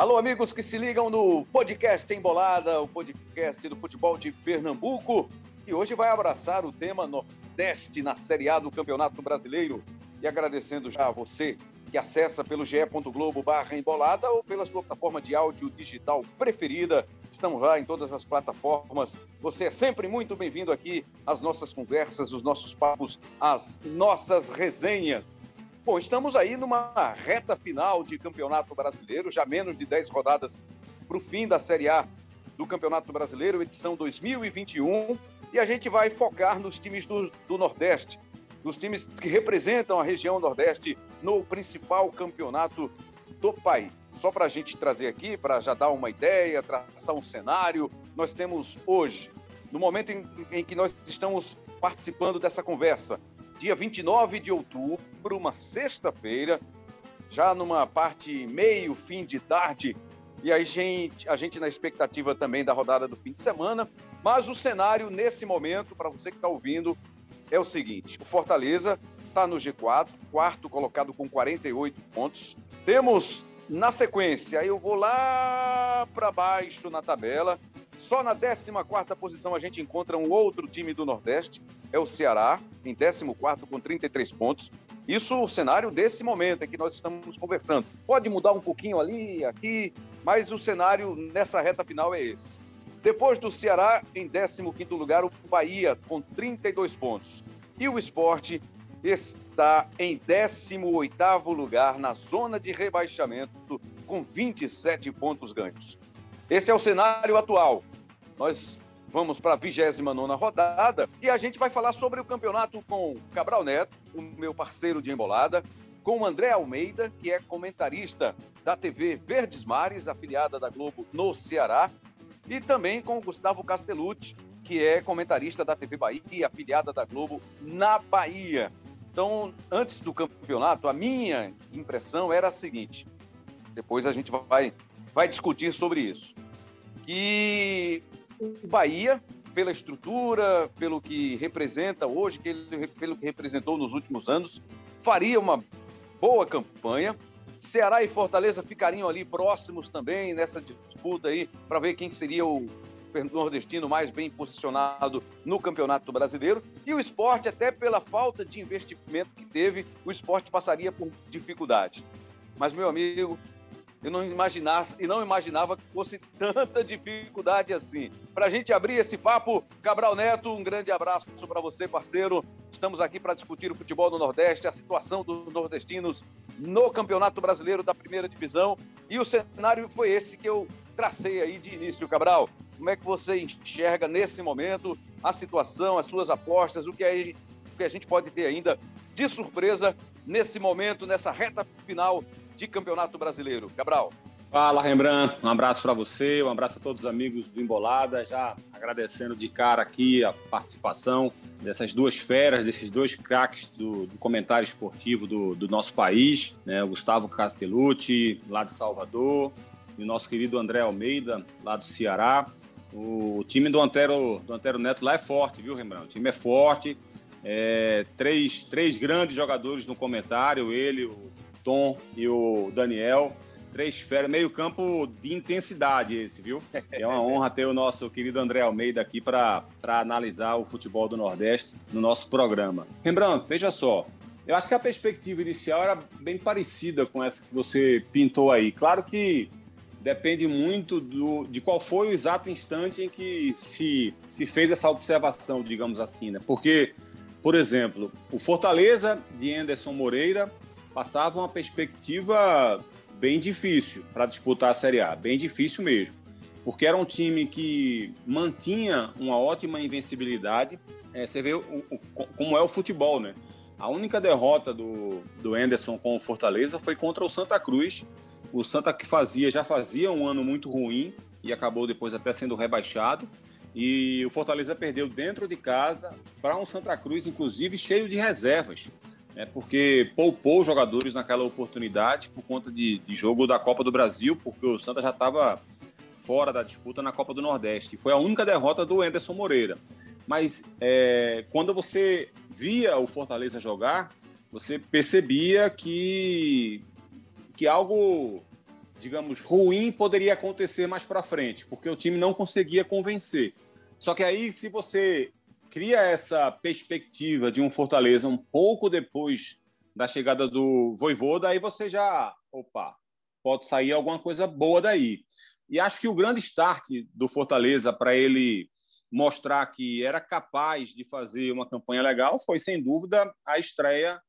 Alô, amigos que se ligam no podcast Embolada, o podcast do futebol de Pernambuco, que hoje vai abraçar o tema Nordeste na Série A do Campeonato Brasileiro. E agradecendo já a você que acessa pelo ge.globo barra embolada ou pela sua plataforma de áudio digital preferida. Estamos lá em todas as plataformas. Você é sempre muito bem-vindo aqui às nossas conversas, os nossos papos, as nossas resenhas. Bom, estamos aí numa reta final de Campeonato Brasileiro, já menos de 10 rodadas para o fim da Série A do Campeonato Brasileiro, edição 2021. E a gente vai focar nos times do, do Nordeste, nos times que representam a região Nordeste no principal campeonato do país. Só para a gente trazer aqui, para já dar uma ideia, traçar um cenário, nós temos hoje, no momento em, em que nós estamos participando dessa conversa, dia 29 de outubro, uma sexta-feira, já numa parte meio, fim de tarde, e a gente, a gente na expectativa também da rodada do fim de semana. Mas o cenário nesse momento, para você que está ouvindo, é o seguinte: o Fortaleza está no G4, quarto colocado com 48 pontos. Temos na sequência, eu vou lá para baixo na tabela. Só na 14 posição a gente encontra um outro time do Nordeste, é o Ceará, em 14 com 33 pontos. Isso o cenário desse momento em que nós estamos conversando. Pode mudar um pouquinho ali, aqui, mas o cenário nessa reta final é esse. Depois do Ceará, em 15 lugar, o Bahia, com 32 pontos. E o esporte está em 18 lugar na zona de rebaixamento, com 27 pontos ganhos. Esse é o cenário atual. Nós vamos para a 29 rodada e a gente vai falar sobre o campeonato com Cabral Neto, o meu parceiro de embolada, com o André Almeida, que é comentarista da TV Verdes Mares, afiliada da Globo no Ceará, e também com o Gustavo Castellucci, que é comentarista da TV Bahia, afiliada da Globo na Bahia. Então, antes do campeonato, a minha impressão era a seguinte: depois a gente vai vai discutir sobre isso. Que o Bahia, pela estrutura, pelo que representa hoje, pelo que representou nos últimos anos, faria uma boa campanha. Ceará e Fortaleza ficariam ali próximos também nessa disputa aí para ver quem seria o nordestino mais bem posicionado no Campeonato Brasileiro. E o esporte, até pela falta de investimento que teve, o esporte passaria por dificuldade. Mas, meu amigo, eu não imaginasse e não imaginava que fosse tanta dificuldade assim. Para a gente abrir esse papo, Cabral Neto, um grande abraço para você, parceiro. Estamos aqui para discutir o futebol do Nordeste, a situação dos nordestinos no Campeonato Brasileiro da Primeira Divisão. E o cenário foi esse que eu tracei aí de início, Cabral. Como é que você enxerga nesse momento a situação, as suas apostas, o que, é, o que a gente pode ter ainda de surpresa nesse momento, nessa reta final de Campeonato Brasileiro. Cabral. Fala, Rembrandt. Um abraço para você, um abraço a todos os amigos do Embolada. Já agradecendo de cara aqui a participação dessas duas feras, desses dois craques do, do comentário esportivo do, do nosso país, né? o Gustavo Castellucci, lá de Salvador, e o nosso querido André Almeida, lá do Ceará. O time do Antero, do Antero Neto lá é forte, viu, Rembrandt? O time é forte. É, três, três grandes jogadores no comentário, ele, o Tom e o Daniel. Três feras, meio campo de intensidade esse, viu? É uma honra ter o nosso querido André Almeida aqui para analisar o futebol do Nordeste no nosso programa. Rembrandt, veja só, eu acho que a perspectiva inicial era bem parecida com essa que você pintou aí. Claro que depende muito do, de qual foi o exato instante em que se, se fez essa observação, digamos assim, né? Porque, por exemplo, o Fortaleza de Anderson Moreira passava uma perspectiva bem difícil para disputar a Série A, bem difícil mesmo, porque era um time que mantinha uma ótima invencibilidade. É, você vê o, o, como é o futebol, né? A única derrota do, do Anderson com o Fortaleza foi contra o Santa Cruz. O Santa que fazia já fazia um ano muito ruim e acabou depois até sendo rebaixado. E o Fortaleza perdeu dentro de casa para um Santa Cruz, inclusive cheio de reservas é porque poupou jogadores naquela oportunidade por conta de, de jogo da Copa do Brasil, porque o Santa já estava fora da disputa na Copa do Nordeste. Foi a única derrota do Anderson Moreira. Mas é, quando você via o Fortaleza jogar, você percebia que, que algo digamos, ruim poderia acontecer mais para frente, porque o time não conseguia convencer. Só que aí, se você cria essa perspectiva de um Fortaleza um pouco depois da chegada do Voivoda, aí você já, opa, pode sair alguma coisa boa daí. E acho que o grande start do Fortaleza para ele mostrar que era capaz de fazer uma campanha legal foi, sem dúvida, a estreia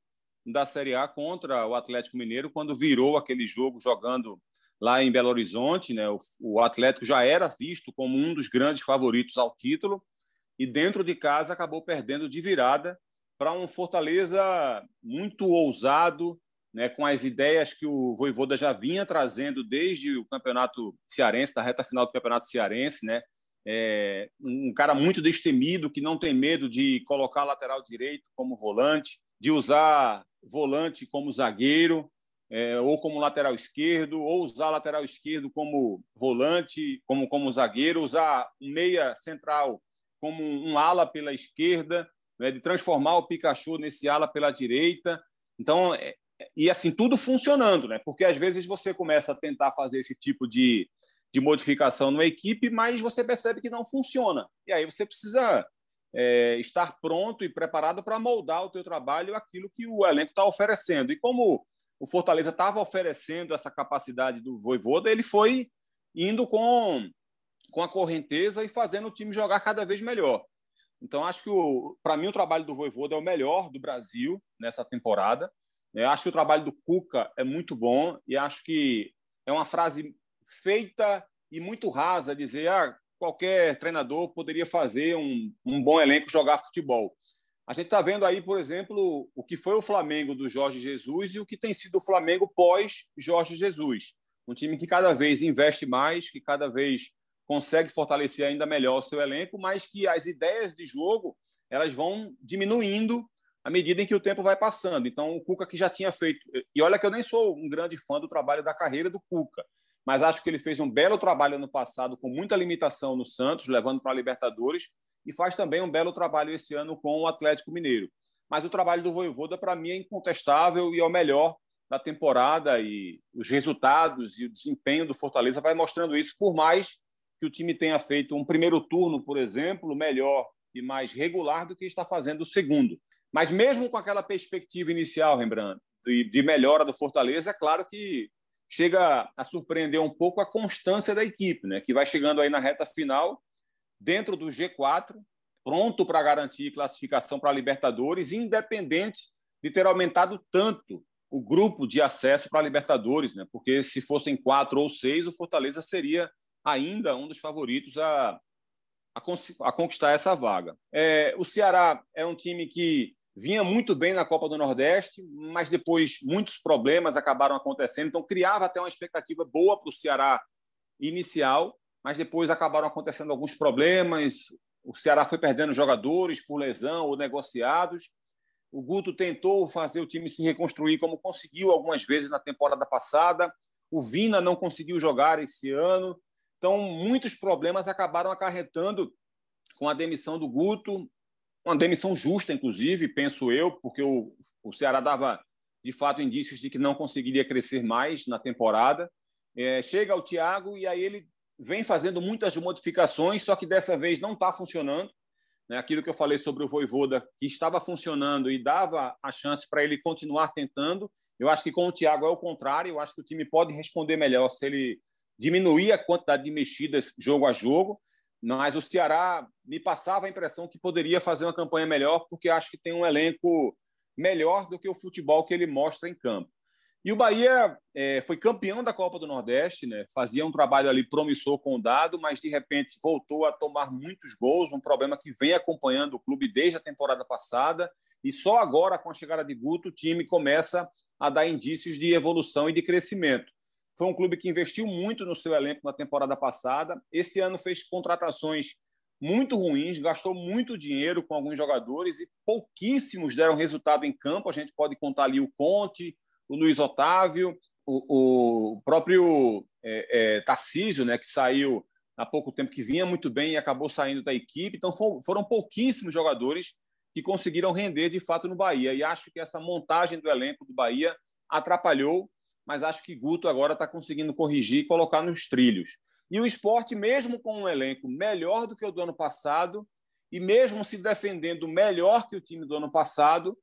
da Série A contra o Atlético Mineiro, quando virou aquele jogo jogando lá em Belo Horizonte. Né? O, o Atlético já era visto como um dos grandes favoritos ao título e, dentro de casa, acabou perdendo de virada para um Fortaleza muito ousado, né, com as ideias que o Voivoda já vinha trazendo desde o campeonato cearense, da reta final do campeonato cearense, né? É, um cara muito destemido, que não tem medo de colocar lateral direito como volante, de usar volante como zagueiro, é, ou como lateral esquerdo, ou usar lateral esquerdo como volante, como, como zagueiro, usar um meia central como um ala pela esquerda, né, de transformar o Pikachu nesse ala pela direita. Então, é, e assim, tudo funcionando, né? Porque às vezes você começa a tentar fazer esse tipo de, de modificação numa equipe, mas você percebe que não funciona. E aí você precisa é, estar pronto e preparado para moldar o teu trabalho aquilo que o elenco está oferecendo. E como o Fortaleza estava oferecendo essa capacidade do Voivoda, ele foi indo com, com a correnteza e fazendo o time jogar cada vez melhor. Então, acho que, para mim, o trabalho do Voivoda é o melhor do Brasil nessa temporada. Eu acho que o trabalho do Cuca é muito bom e acho que é uma frase feita e muito rasa dizer ah, qualquer treinador poderia fazer um, um bom elenco jogar futebol. A gente está vendo aí, por exemplo, o que foi o Flamengo do Jorge Jesus e o que tem sido o Flamengo pós Jorge Jesus. Um time que cada vez investe mais, que cada vez consegue fortalecer ainda melhor o seu elenco, mas que as ideias de jogo elas vão diminuindo à medida em que o tempo vai passando. Então, o Cuca que já tinha feito. E olha que eu nem sou um grande fã do trabalho da carreira do Cuca, mas acho que ele fez um belo trabalho no passado, com muita limitação no Santos, levando para a Libertadores, e faz também um belo trabalho esse ano com o Atlético Mineiro. Mas o trabalho do Voivoda, para mim, é incontestável e é o melhor da temporada, e os resultados e o desempenho do Fortaleza vai mostrando isso, por mais que o time tenha feito um primeiro turno, por exemplo, melhor e mais regular do que está fazendo o segundo. Mas mesmo com aquela perspectiva inicial, Rembrandt, de, melhora do Fortaleza, é claro que chega a surpreender um pouco a constância da equipe, né? que vai chegando aí na reta final, dentro do G4, pronto para garantir classificação para a Libertadores, independente de ter aumentado tanto o grupo de acesso para a Libertadores, né? porque se fossem quatro ou seis, o Fortaleza seria ainda um dos favoritos a, a, a conquistar essa vaga. É, o Ceará é um time que vinha muito bem na Copa do Nordeste, mas depois muitos problemas acabaram acontecendo, então criava até uma expectativa boa para o Ceará inicial, mas depois acabaram acontecendo alguns problemas. O Ceará foi perdendo jogadores por lesão ou negociados. O Guto tentou fazer o time se reconstruir como conseguiu algumas vezes na temporada passada. O Vina não conseguiu jogar esse ano. Então, muitos problemas acabaram acarretando com a demissão do Guto uma demissão justa, inclusive, penso eu, porque o, o Ceará dava de fato indícios de que não conseguiria crescer mais na temporada. É, chega o Thiago e aí ele vem fazendo muitas modificações, só que dessa vez não está funcionando. Né? Aquilo que eu falei sobre o Voivoda, que estava funcionando e dava a chance para ele continuar tentando. Eu acho que com o Thiago é o contrário. Eu acho que o time pode responder melhor se ele diminuir a quantidade de mexidas jogo a jogo mas o Ceará me passava a impressão que poderia fazer uma campanha melhor, porque acho que tem um elenco melhor do que o futebol que ele mostra em campo. E o Bahia é, foi campeão da Copa do Nordeste, né? fazia um trabalho ali promissor com o dado, mas de repente voltou a tomar muitos gols, um problema que vem acompanhando o clube desde a temporada passada, e só agora, com a chegada de Guto, o time começa a dar indícios de evolução e de crescimento. Foi um clube que investiu muito no seu elenco na temporada passada. Esse ano fez contratações muito ruins, gastou muito dinheiro com alguns jogadores e pouquíssimos deram resultado em campo. A gente pode contar ali o Conte, o Luiz Otávio, o, o próprio é, é, Tarcísio, né, que saiu há pouco tempo, que vinha muito bem e acabou saindo da equipe. Então foram pouquíssimos jogadores que conseguiram render de fato no Bahia. E acho que essa montagem do elenco do Bahia atrapalhou mas acho que Guto agora está conseguindo corrigir e colocar nos trilhos. E o esporte, mesmo com um elenco melhor do que o do ano passado, e mesmo se defendendo melhor que o time do ano passado,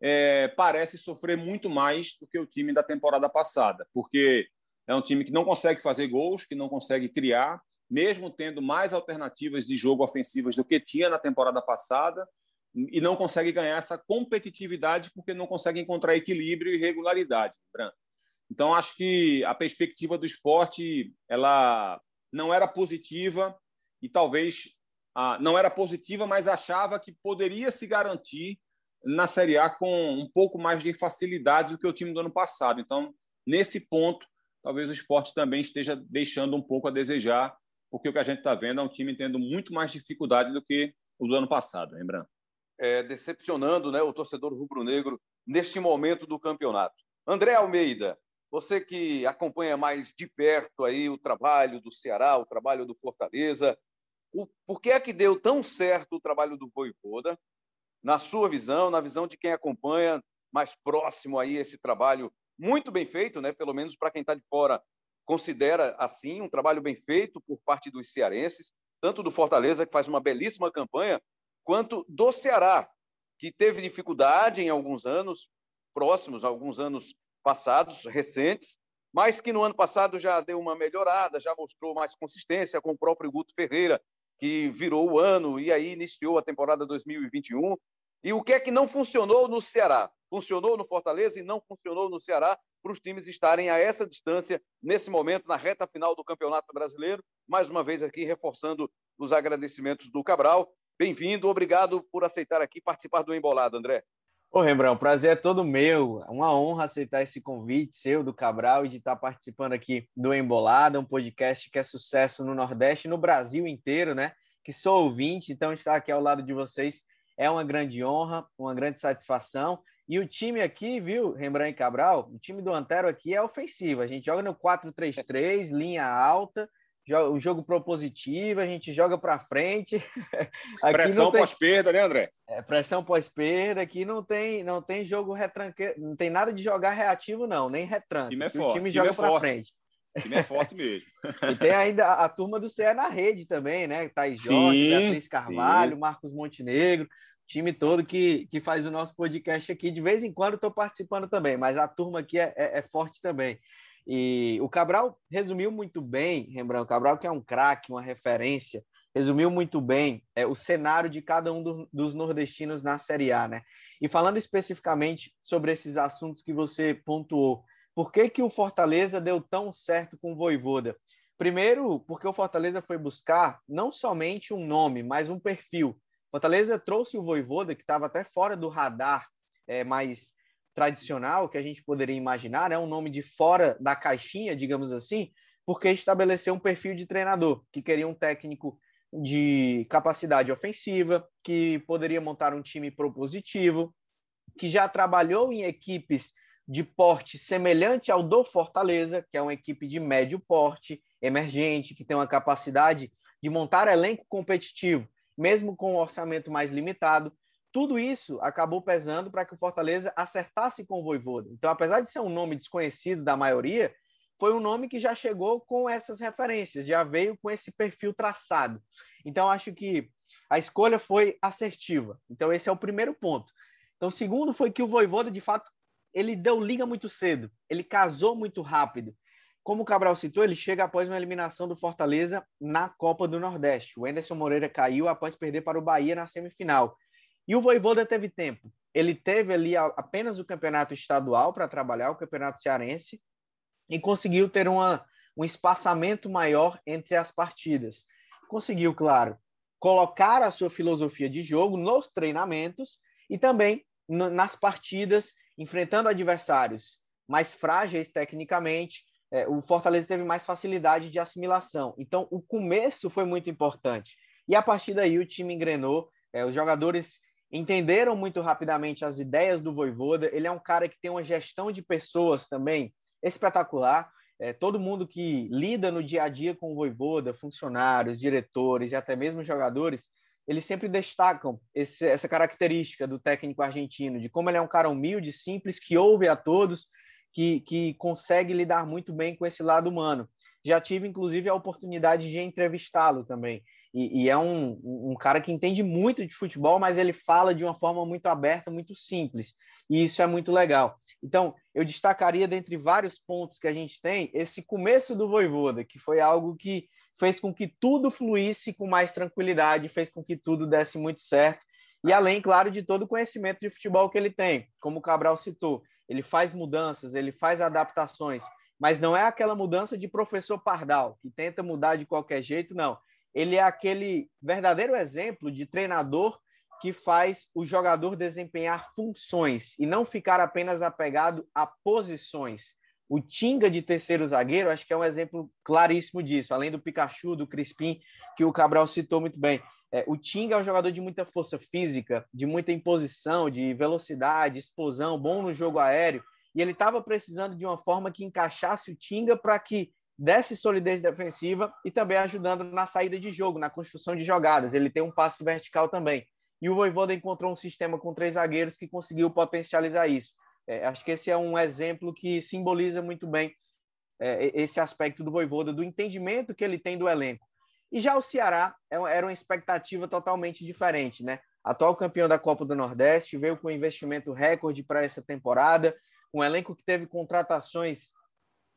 é, parece sofrer muito mais do que o time da temporada passada, porque é um time que não consegue fazer gols, que não consegue criar, mesmo tendo mais alternativas de jogo ofensivas do que tinha na temporada passada, e não consegue ganhar essa competitividade porque não consegue encontrar equilíbrio e regularidade. Então, acho que a perspectiva do esporte ela não era positiva e talvez ah, não era positiva, mas achava que poderia se garantir na Série A com um pouco mais de facilidade do que o time do ano passado. Então, nesse ponto, talvez o esporte também esteja deixando um pouco a desejar, porque o que a gente está vendo é um time tendo muito mais dificuldade do que o do ano passado, lembrando. É, decepcionando né, o torcedor rubro-negro neste momento do campeonato. André Almeida, você que acompanha mais de perto aí o trabalho do Ceará, o trabalho do Fortaleza, o, por que é que deu tão certo o trabalho do Voivoda? Na sua visão, na visão de quem acompanha mais próximo aí esse trabalho muito bem feito, né? Pelo menos para quem está de fora considera assim um trabalho bem feito por parte dos cearenses, tanto do Fortaleza que faz uma belíssima campanha, quanto do Ceará que teve dificuldade em alguns anos próximos, alguns anos passados, recentes, mas que no ano passado já deu uma melhorada, já mostrou mais consistência com o próprio Guto Ferreira, que virou o ano e aí iniciou a temporada 2021. E o que é que não funcionou no Ceará? Funcionou no Fortaleza e não funcionou no Ceará para os times estarem a essa distância nesse momento, na reta final do Campeonato Brasileiro. Mais uma vez aqui reforçando os agradecimentos do Cabral. Bem-vindo, obrigado por aceitar aqui participar do Embolado, André. Ô, Rembrão, prazer é todo meu. Uma honra aceitar esse convite seu, do Cabral, e de estar participando aqui do Embolada, um podcast que é sucesso no Nordeste e no Brasil inteiro, né? Que sou ouvinte, então estar aqui ao lado de vocês é uma grande honra, uma grande satisfação. E o time aqui, viu, Rembrandt e Cabral, o time do Antero aqui é ofensivo. A gente joga no 4-3-3, linha alta, o jogo propositivo, a gente joga para frente. pressão tem... pós-perda, né, André? É, pressão pós-perda, aqui não tem, não tem jogo retranque, não tem nada de jogar reativo, não, nem retranque. Time é forte, o time, time joga é para frente. O time é forte mesmo. e tem ainda a, a turma do CE na rede também, né? Thaís Jorge, Beatriz Carvalho, sim. Marcos Montenegro, time todo que, que faz o nosso podcast aqui. De vez em quando estou participando também, mas a turma aqui é, é, é forte também. E o Cabral resumiu muito bem, Rembrandt, o Cabral que é um craque, uma referência, resumiu muito bem é, o cenário de cada um do, dos nordestinos na Série A, né? E falando especificamente sobre esses assuntos que você pontuou, por que, que o Fortaleza deu tão certo com o Voivoda? Primeiro, porque o Fortaleza foi buscar não somente um nome, mas um perfil. Fortaleza trouxe o Voivoda, que estava até fora do radar é, mais tradicional que a gente poderia imaginar, né? um nome de fora da caixinha, digamos assim, porque estabeleceu um perfil de treinador, que queria um técnico de capacidade ofensiva, que poderia montar um time propositivo, que já trabalhou em equipes de porte semelhante ao do Fortaleza, que é uma equipe de médio porte, emergente, que tem uma capacidade de montar elenco competitivo, mesmo com um orçamento mais limitado, tudo isso acabou pesando para que o Fortaleza acertasse com o Voivoda. Então, apesar de ser um nome desconhecido da maioria, foi um nome que já chegou com essas referências, já veio com esse perfil traçado. Então, acho que a escolha foi assertiva. Então, esse é o primeiro ponto. Então, segundo foi que o Voivoda, de fato, ele deu liga muito cedo, ele casou muito rápido. Como o Cabral citou, ele chega após uma eliminação do Fortaleza na Copa do Nordeste. O Anderson Moreira caiu após perder para o Bahia na semifinal. E o Voivoda teve tempo. Ele teve ali apenas o campeonato estadual para trabalhar, o campeonato cearense, e conseguiu ter uma, um espaçamento maior entre as partidas. Conseguiu, claro, colocar a sua filosofia de jogo nos treinamentos e também nas partidas, enfrentando adversários mais frágeis tecnicamente. É, o Fortaleza teve mais facilidade de assimilação. Então, o começo foi muito importante. E a partir daí, o time engrenou. É, os jogadores entenderam muito rapidamente as ideias do Voivoda. Ele é um cara que tem uma gestão de pessoas também espetacular. É, todo mundo que lida no dia a dia com o Voivoda, funcionários, diretores e até mesmo jogadores, eles sempre destacam esse, essa característica do técnico argentino, de como ele é um cara humilde, simples, que ouve a todos, que, que consegue lidar muito bem com esse lado humano. Já tive, inclusive, a oportunidade de entrevistá-lo também. E, e é um, um, cara que entende muito de futebol, mas ele fala de uma forma muito aberta, muito simples. E isso é muito legal. Então, eu destacaria, dentre vários pontos que a gente tem, esse começo do Voivoda, que foi algo que fez com que tudo fluísse com mais tranquilidade, fez com que tudo desse muito certo. E além, claro, de todo o conhecimento de futebol que ele tem, como o Cabral citou, ele faz mudanças, ele faz adaptações, mas não é aquela mudança de professor Pardal, que tenta mudar de qualquer jeito, não. Ele é aquele verdadeiro exemplo de treinador que faz o jogador desempenhar funções e não ficar apenas apegado a posições. O Tinga de terceiro zagueiro, acho que é um exemplo claríssimo disso, além do Pikachu, do Crispim, que o Cabral citou muito bem. É, o Tinga é um jogador de muita força física, de muita imposição, de velocidade, explosão, bom no jogo aéreo, e ele estava precisando de uma forma que encaixasse o Tinga para que desse solidez defensiva e também ajudando na saída de jogo, na construção de jogadas. Ele tem um passe vertical também. E o Voivoda encontrou um sistema com três zagueiros que conseguiu potencializar isso. É, acho que esse é um exemplo que simboliza muito bem é, esse aspecto do Voivoda, do entendimento que ele tem do elenco. E já o Ceará é era uma expectativa totalmente diferente, né? Atual campeão da Copa do Nordeste, veio com investimento recorde para essa temporada, um elenco que teve contratações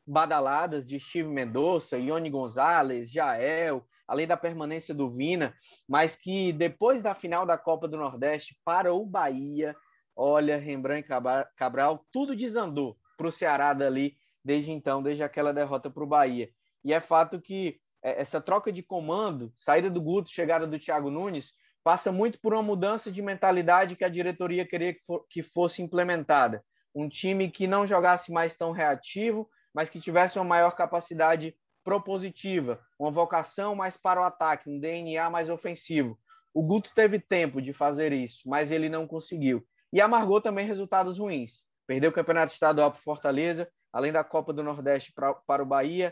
badaladas de Steve Mendonça, Ione Gonzalez, Jael, além da permanência do Vina, mas que depois da final da Copa do Nordeste para o Bahia, olha, Rembrandt Cabral, tudo desandou para o Ceará dali desde então, desde aquela derrota para o Bahia. E é fato que é, essa troca de comando, saída do Guto, chegada do Thiago Nunes, passa muito por uma mudança de mentalidade que a diretoria queria que, for, que fosse implementada. Um time que não jogasse mais tão reativo, mas que tivesse uma maior capacidade propositiva, uma vocação mais para o ataque, um DNA mais ofensivo. O Guto teve tempo de fazer isso, mas ele não conseguiu e amargou também resultados ruins. Perdeu o Campeonato Estadual para Fortaleza, além da Copa do Nordeste pra, para o Bahia.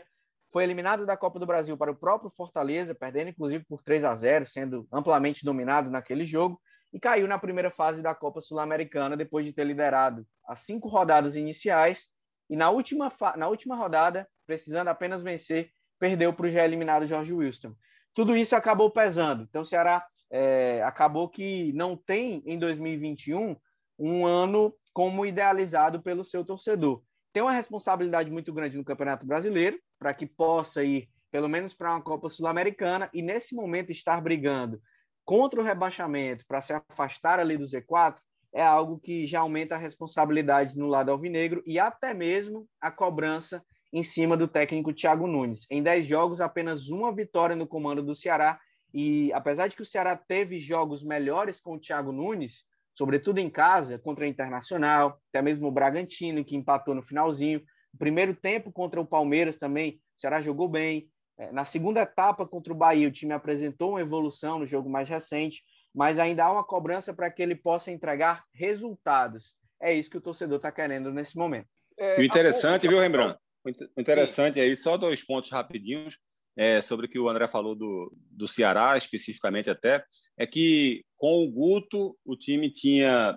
Foi eliminado da Copa do Brasil para o próprio Fortaleza, perdendo inclusive por 3 a 0, sendo amplamente dominado naquele jogo. E caiu na primeira fase da Copa Sul-Americana, depois de ter liderado as cinco rodadas iniciais. E na última, na última rodada, precisando apenas vencer, perdeu para o já eliminado Jorge Wilson. Tudo isso acabou pesando. Então, o Ceará é, acabou que não tem em 2021 um ano como idealizado pelo seu torcedor. Tem uma responsabilidade muito grande no Campeonato Brasileiro, para que possa ir pelo menos para uma Copa Sul-Americana e nesse momento estar brigando contra o rebaixamento para se afastar ali do Z4 é algo que já aumenta a responsabilidade no lado alvinegro e até mesmo a cobrança em cima do técnico Thiago Nunes. Em 10 jogos, apenas uma vitória no comando do Ceará e apesar de que o Ceará teve jogos melhores com o Thiago Nunes, sobretudo em casa, contra a Internacional, até mesmo o Bragantino, que empatou no finalzinho. O primeiro tempo contra o Palmeiras também, o Ceará jogou bem. É, na segunda etapa contra o Bahia, o time apresentou uma evolução no jogo mais recente, mas ainda há uma cobrança para que ele possa entregar resultados. É isso que o torcedor está querendo nesse momento. É, o interessante, viu, Rembrandt? O interessante Sim. aí, só dois pontos rapidinhos é, sobre o que o André falou do, do Ceará, especificamente até, é que com o Guto o time tinha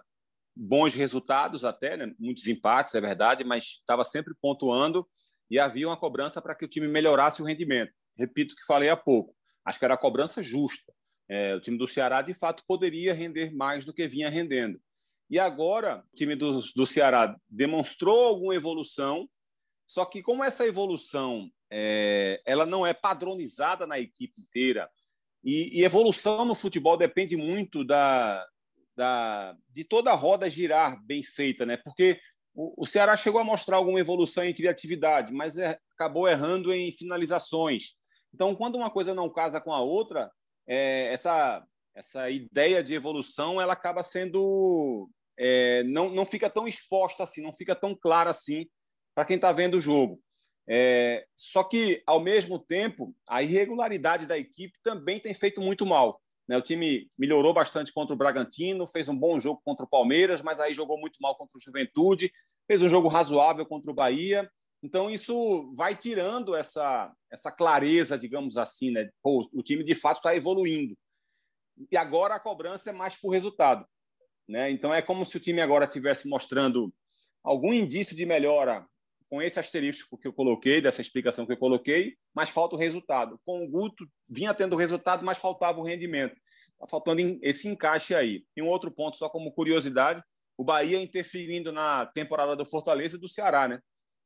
bons resultados até, né? muitos empates, é verdade, mas estava sempre pontuando e havia uma cobrança para que o time melhorasse o rendimento. Repito o que falei há pouco, acho que era a cobrança justa. É, o time do Ceará, de fato, poderia render mais do que vinha rendendo. E agora, o time do, do Ceará demonstrou alguma evolução, só que como essa evolução é, ela não é padronizada na equipe inteira. E, e, evolução no futebol depende muito da, da, de toda a roda girar bem feita, né? Porque o, o Ceará chegou a mostrar alguma evolução em criatividade, mas é, acabou errando em finalizações. Então, quando uma coisa não casa com a outra, é, essa, essa ideia de evolução ela acaba sendo é, não, não fica tão exposta assim, não fica tão clara assim para quem está vendo o jogo. É, só que, ao mesmo tempo, a irregularidade da equipe também tem feito muito mal. Né? O time melhorou bastante contra o Bragantino, fez um bom jogo contra o Palmeiras, mas aí jogou muito mal contra o Juventude, fez um jogo razoável contra o Bahia. Então, isso vai tirando essa, essa clareza, digamos assim. Né? Pô, o time, de fato, está evoluindo. E agora a cobrança é mais por resultado. Né? Então, é como se o time agora estivesse mostrando algum indício de melhora com esse asterisco que eu coloquei, dessa explicação que eu coloquei, mas falta o resultado. Com o Guto, vinha tendo resultado, mas faltava o rendimento. Está faltando esse encaixe aí. E um outro ponto, só como curiosidade, o Bahia interferindo na temporada do Fortaleza e do Ceará, né?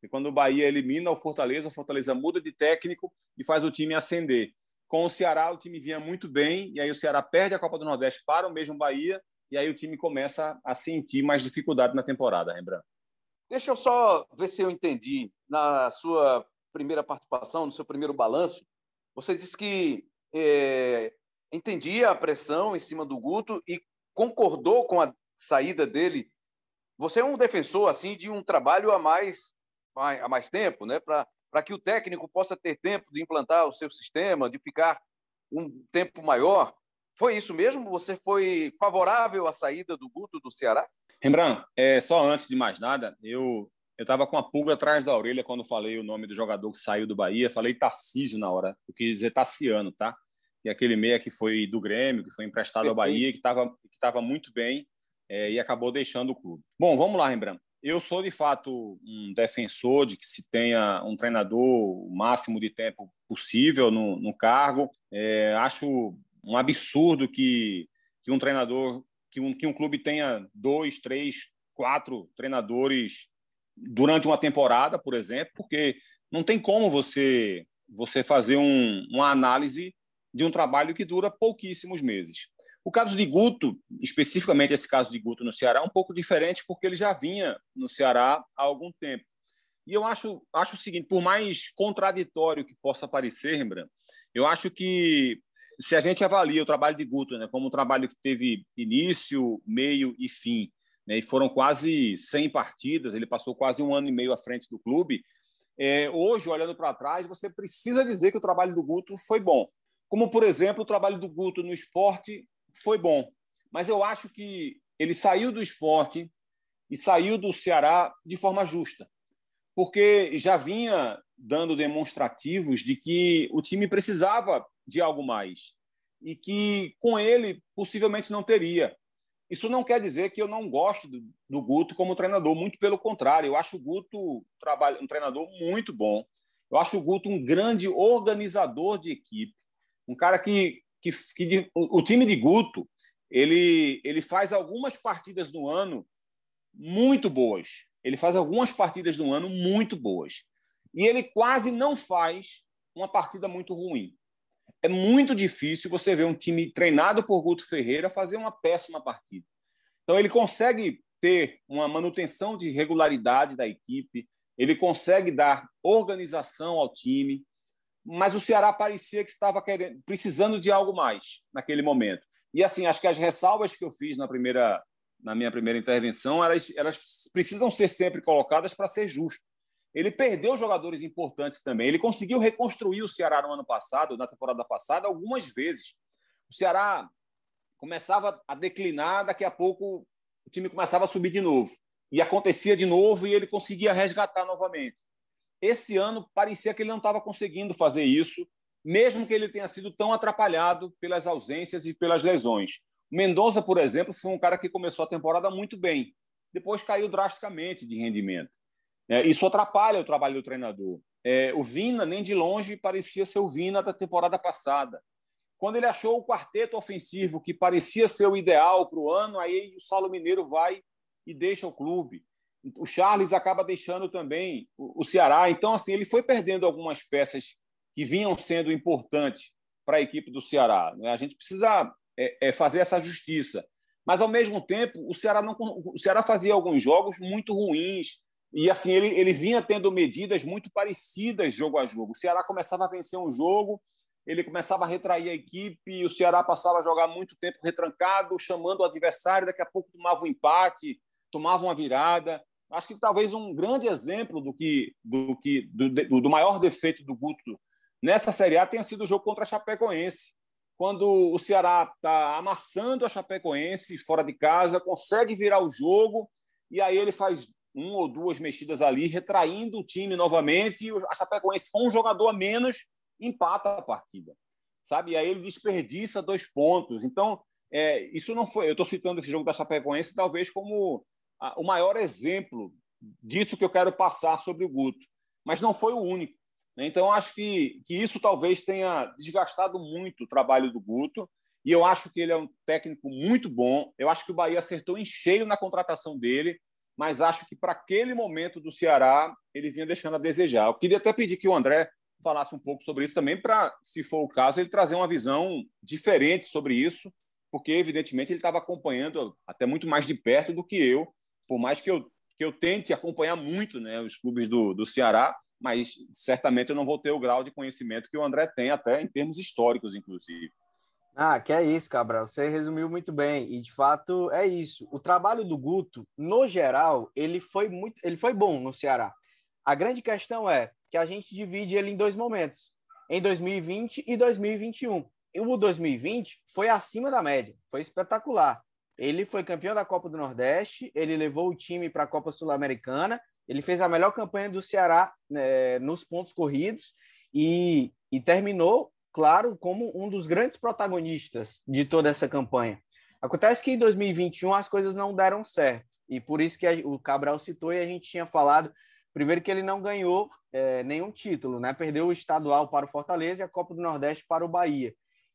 E quando o Bahia elimina o Fortaleza, o Fortaleza muda de técnico e faz o time ascender. Com o Ceará, o time vinha muito bem, e aí o Ceará perde a Copa do Nordeste para o mesmo Bahia, e aí o time começa a sentir mais dificuldade na temporada, Rembrandt. Deixa eu só ver se eu entendi. Na sua primeira participação, no seu primeiro balanço, você disse que é, entendia a pressão em cima do Guto e concordou com a saída dele. Você é um defensor assim de um trabalho a mais há mais tempo, né? Para que o técnico possa ter tempo de implantar o seu sistema, de ficar um tempo maior. Foi isso mesmo? Você foi favorável à saída do Guto do Ceará? Rembrandt, é, só antes de mais nada, eu eu estava com a pulga atrás da orelha quando falei o nome do jogador que saiu do Bahia. Falei Tarcísio na hora. Eu quis dizer Tassiano, tá? E aquele meia que foi do Grêmio, que foi emprestado ao Bahia, que estava que tava muito bem é, e acabou deixando o clube. Bom, vamos lá, Rembrandt. Eu sou, de fato, um defensor de que se tenha um treinador o máximo de tempo possível no, no cargo. É, acho um absurdo que, que um treinador, que um, que um clube tenha dois, três, quatro treinadores durante uma temporada, por exemplo, porque não tem como você, você fazer um, uma análise de um trabalho que dura pouquíssimos meses. O caso de Guto, especificamente esse caso de Guto no Ceará, é um pouco diferente porque ele já vinha no Ceará há algum tempo. E eu acho, acho o seguinte, por mais contraditório que possa parecer, Rembrandt, eu acho que se a gente avalia o trabalho de Guto né, como um trabalho que teve início, meio e fim, né, e foram quase 100 partidas, ele passou quase um ano e meio à frente do clube, é, hoje, olhando para trás, você precisa dizer que o trabalho do Guto foi bom. Como, por exemplo, o trabalho do Guto no esporte foi bom. Mas eu acho que ele saiu do esporte e saiu do Ceará de forma justa, porque já vinha dando demonstrativos de que o time precisava de algo mais e que com ele possivelmente não teria. Isso não quer dizer que eu não gosto do, do Guto como treinador, muito pelo contrário, eu acho o Guto um treinador muito bom. Eu acho o Guto um grande organizador de equipe, um cara que que, que o, o time de Guto ele, ele faz algumas partidas no ano muito boas. Ele faz algumas partidas no ano muito boas. E ele quase não faz uma partida muito ruim. É muito difícil você ver um time treinado por Guto Ferreira fazer uma péssima partida. Então, ele consegue ter uma manutenção de regularidade da equipe, ele consegue dar organização ao time, mas o Ceará parecia que estava querendo, precisando de algo mais naquele momento. E assim, acho que as ressalvas que eu fiz na primeira na minha primeira intervenção, elas, elas precisam ser sempre colocadas para ser justo. Ele perdeu jogadores importantes também. Ele conseguiu reconstruir o Ceará no ano passado, na temporada passada, algumas vezes. O Ceará começava a declinar, daqui a pouco o time começava a subir de novo. E acontecia de novo e ele conseguia resgatar novamente. Esse ano parecia que ele não estava conseguindo fazer isso, mesmo que ele tenha sido tão atrapalhado pelas ausências e pelas lesões. O Mendonça, por exemplo, foi um cara que começou a temporada muito bem, depois caiu drasticamente de rendimento. É, isso atrapalha o trabalho do treinador. É, o Vina, nem de longe, parecia ser o Vina da temporada passada. Quando ele achou o quarteto ofensivo que parecia ser o ideal para o ano, aí o Saulo Mineiro vai e deixa o clube o Charles acaba deixando também o Ceará. Então, assim, ele foi perdendo algumas peças que vinham sendo importantes para a equipe do Ceará. Né? A gente precisa é, é, fazer essa justiça. Mas, ao mesmo tempo, o Ceará, não, o Ceará fazia alguns jogos muito ruins. E, assim, ele, ele vinha tendo medidas muito parecidas jogo a jogo. O Ceará começava a vencer um jogo, ele começava a retrair a equipe, o Ceará passava a jogar muito tempo retrancado, chamando o adversário, daqui a pouco tomava um empate, tomava uma virada acho que talvez um grande exemplo do que do que do, do maior defeito do Guto nessa Série A tenha sido o jogo contra a Chapecoense, quando o Ceará está amassando a Chapecoense fora de casa, consegue virar o jogo e aí ele faz um ou duas mexidas ali, retraindo o time novamente, e a Chapecoense com um jogador a menos empata a partida, sabe? E aí ele desperdiça dois pontos. Então, é, isso não foi. Eu estou citando esse jogo da Chapecoense talvez como o maior exemplo disso que eu quero passar sobre o Guto. Mas não foi o único. Né? Então, acho que, que isso talvez tenha desgastado muito o trabalho do Guto. E eu acho que ele é um técnico muito bom. Eu acho que o Bahia acertou em cheio na contratação dele, mas acho que para aquele momento do Ceará ele vinha deixando a desejar. Eu queria até pedir que o André falasse um pouco sobre isso também, para, se for o caso, ele trazer uma visão diferente sobre isso, porque evidentemente ele estava acompanhando até muito mais de perto do que eu, por mais que eu, que eu tente acompanhar muito né, os clubes do, do Ceará, mas certamente eu não vou ter o grau de conhecimento que o André tem, até em termos históricos, inclusive. Ah, que é isso, Cabral. Você resumiu muito bem. E de fato é isso. O trabalho do Guto, no geral, ele foi muito, ele foi bom no Ceará. A grande questão é que a gente divide ele em dois momentos, em 2020 e 2021. E o 2020 foi acima da média, foi espetacular. Ele foi campeão da Copa do Nordeste, ele levou o time para a Copa Sul-Americana, ele fez a melhor campanha do Ceará né, nos pontos corridos e, e terminou claro, como um dos grandes protagonistas de toda essa campanha. Acontece que em 2021 as coisas não deram certo, e por isso que o Cabral citou e a gente tinha falado, primeiro que ele não ganhou é, nenhum título, né? perdeu o estadual para o Fortaleza e a Copa do Nordeste para o Bahia.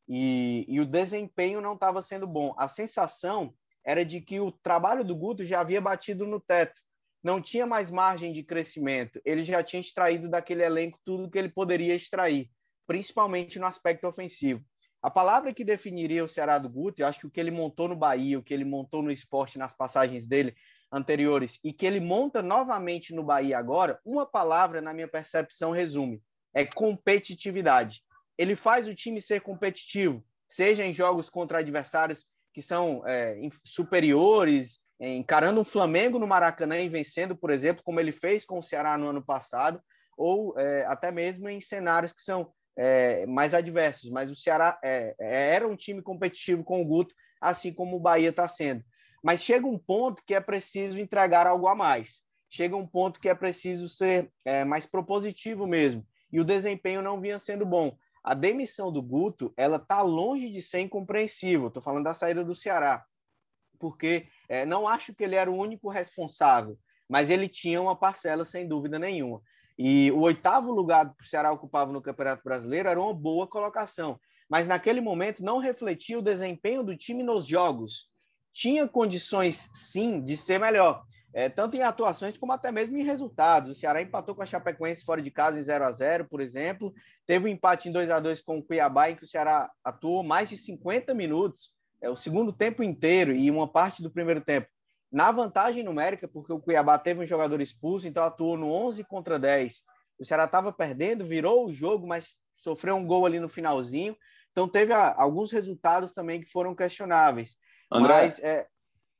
E, e o desempenho não estava sendo bom. A sensação era de que o trabalho do Guto já havia batido no teto, não tinha mais margem de crescimento, ele já tinha extraído daquele elenco tudo que ele poderia extrair principalmente no aspecto ofensivo. A palavra que definiria o Ceará do Guto, eu acho que o que ele montou no Bahia, o que ele montou no esporte nas passagens dele anteriores e que ele monta novamente no Bahia agora, uma palavra, na minha percepção, resume: é competitividade. Ele faz o time ser competitivo, seja em jogos contra adversários que são é, superiores, encarando um Flamengo no Maracanã e vencendo, por exemplo, como ele fez com o Ceará no ano passado, ou é, até mesmo em cenários que são é, mais adversos, mas o Ceará é, é, era um time competitivo com o Guto, assim como o Bahia está sendo. Mas chega um ponto que é preciso entregar algo a mais. Chega um ponto que é preciso ser é, mais propositivo mesmo. E o desempenho não vinha sendo bom. A demissão do Guto, ela está longe de ser incompreensível. Estou falando da saída do Ceará, porque é, não acho que ele era o único responsável, mas ele tinha uma parcela sem dúvida nenhuma. E o oitavo lugar que o Ceará ocupava no Campeonato Brasileiro era uma boa colocação, mas naquele momento não refletia o desempenho do time nos jogos. Tinha condições, sim, de ser melhor, é, tanto em atuações como até mesmo em resultados. O Ceará empatou com a Chapecoense fora de casa em 0 a 0 por exemplo. Teve um empate em 2 a 2 com o Cuiabá, em que o Ceará atuou mais de 50 minutos, é, o segundo tempo inteiro e uma parte do primeiro tempo na vantagem numérica, porque o Cuiabá teve um jogador expulso, então atuou no 11 contra 10. O Ceará estava perdendo, virou o jogo, mas sofreu um gol ali no finalzinho. Então teve a, alguns resultados também que foram questionáveis. André. Mas, é...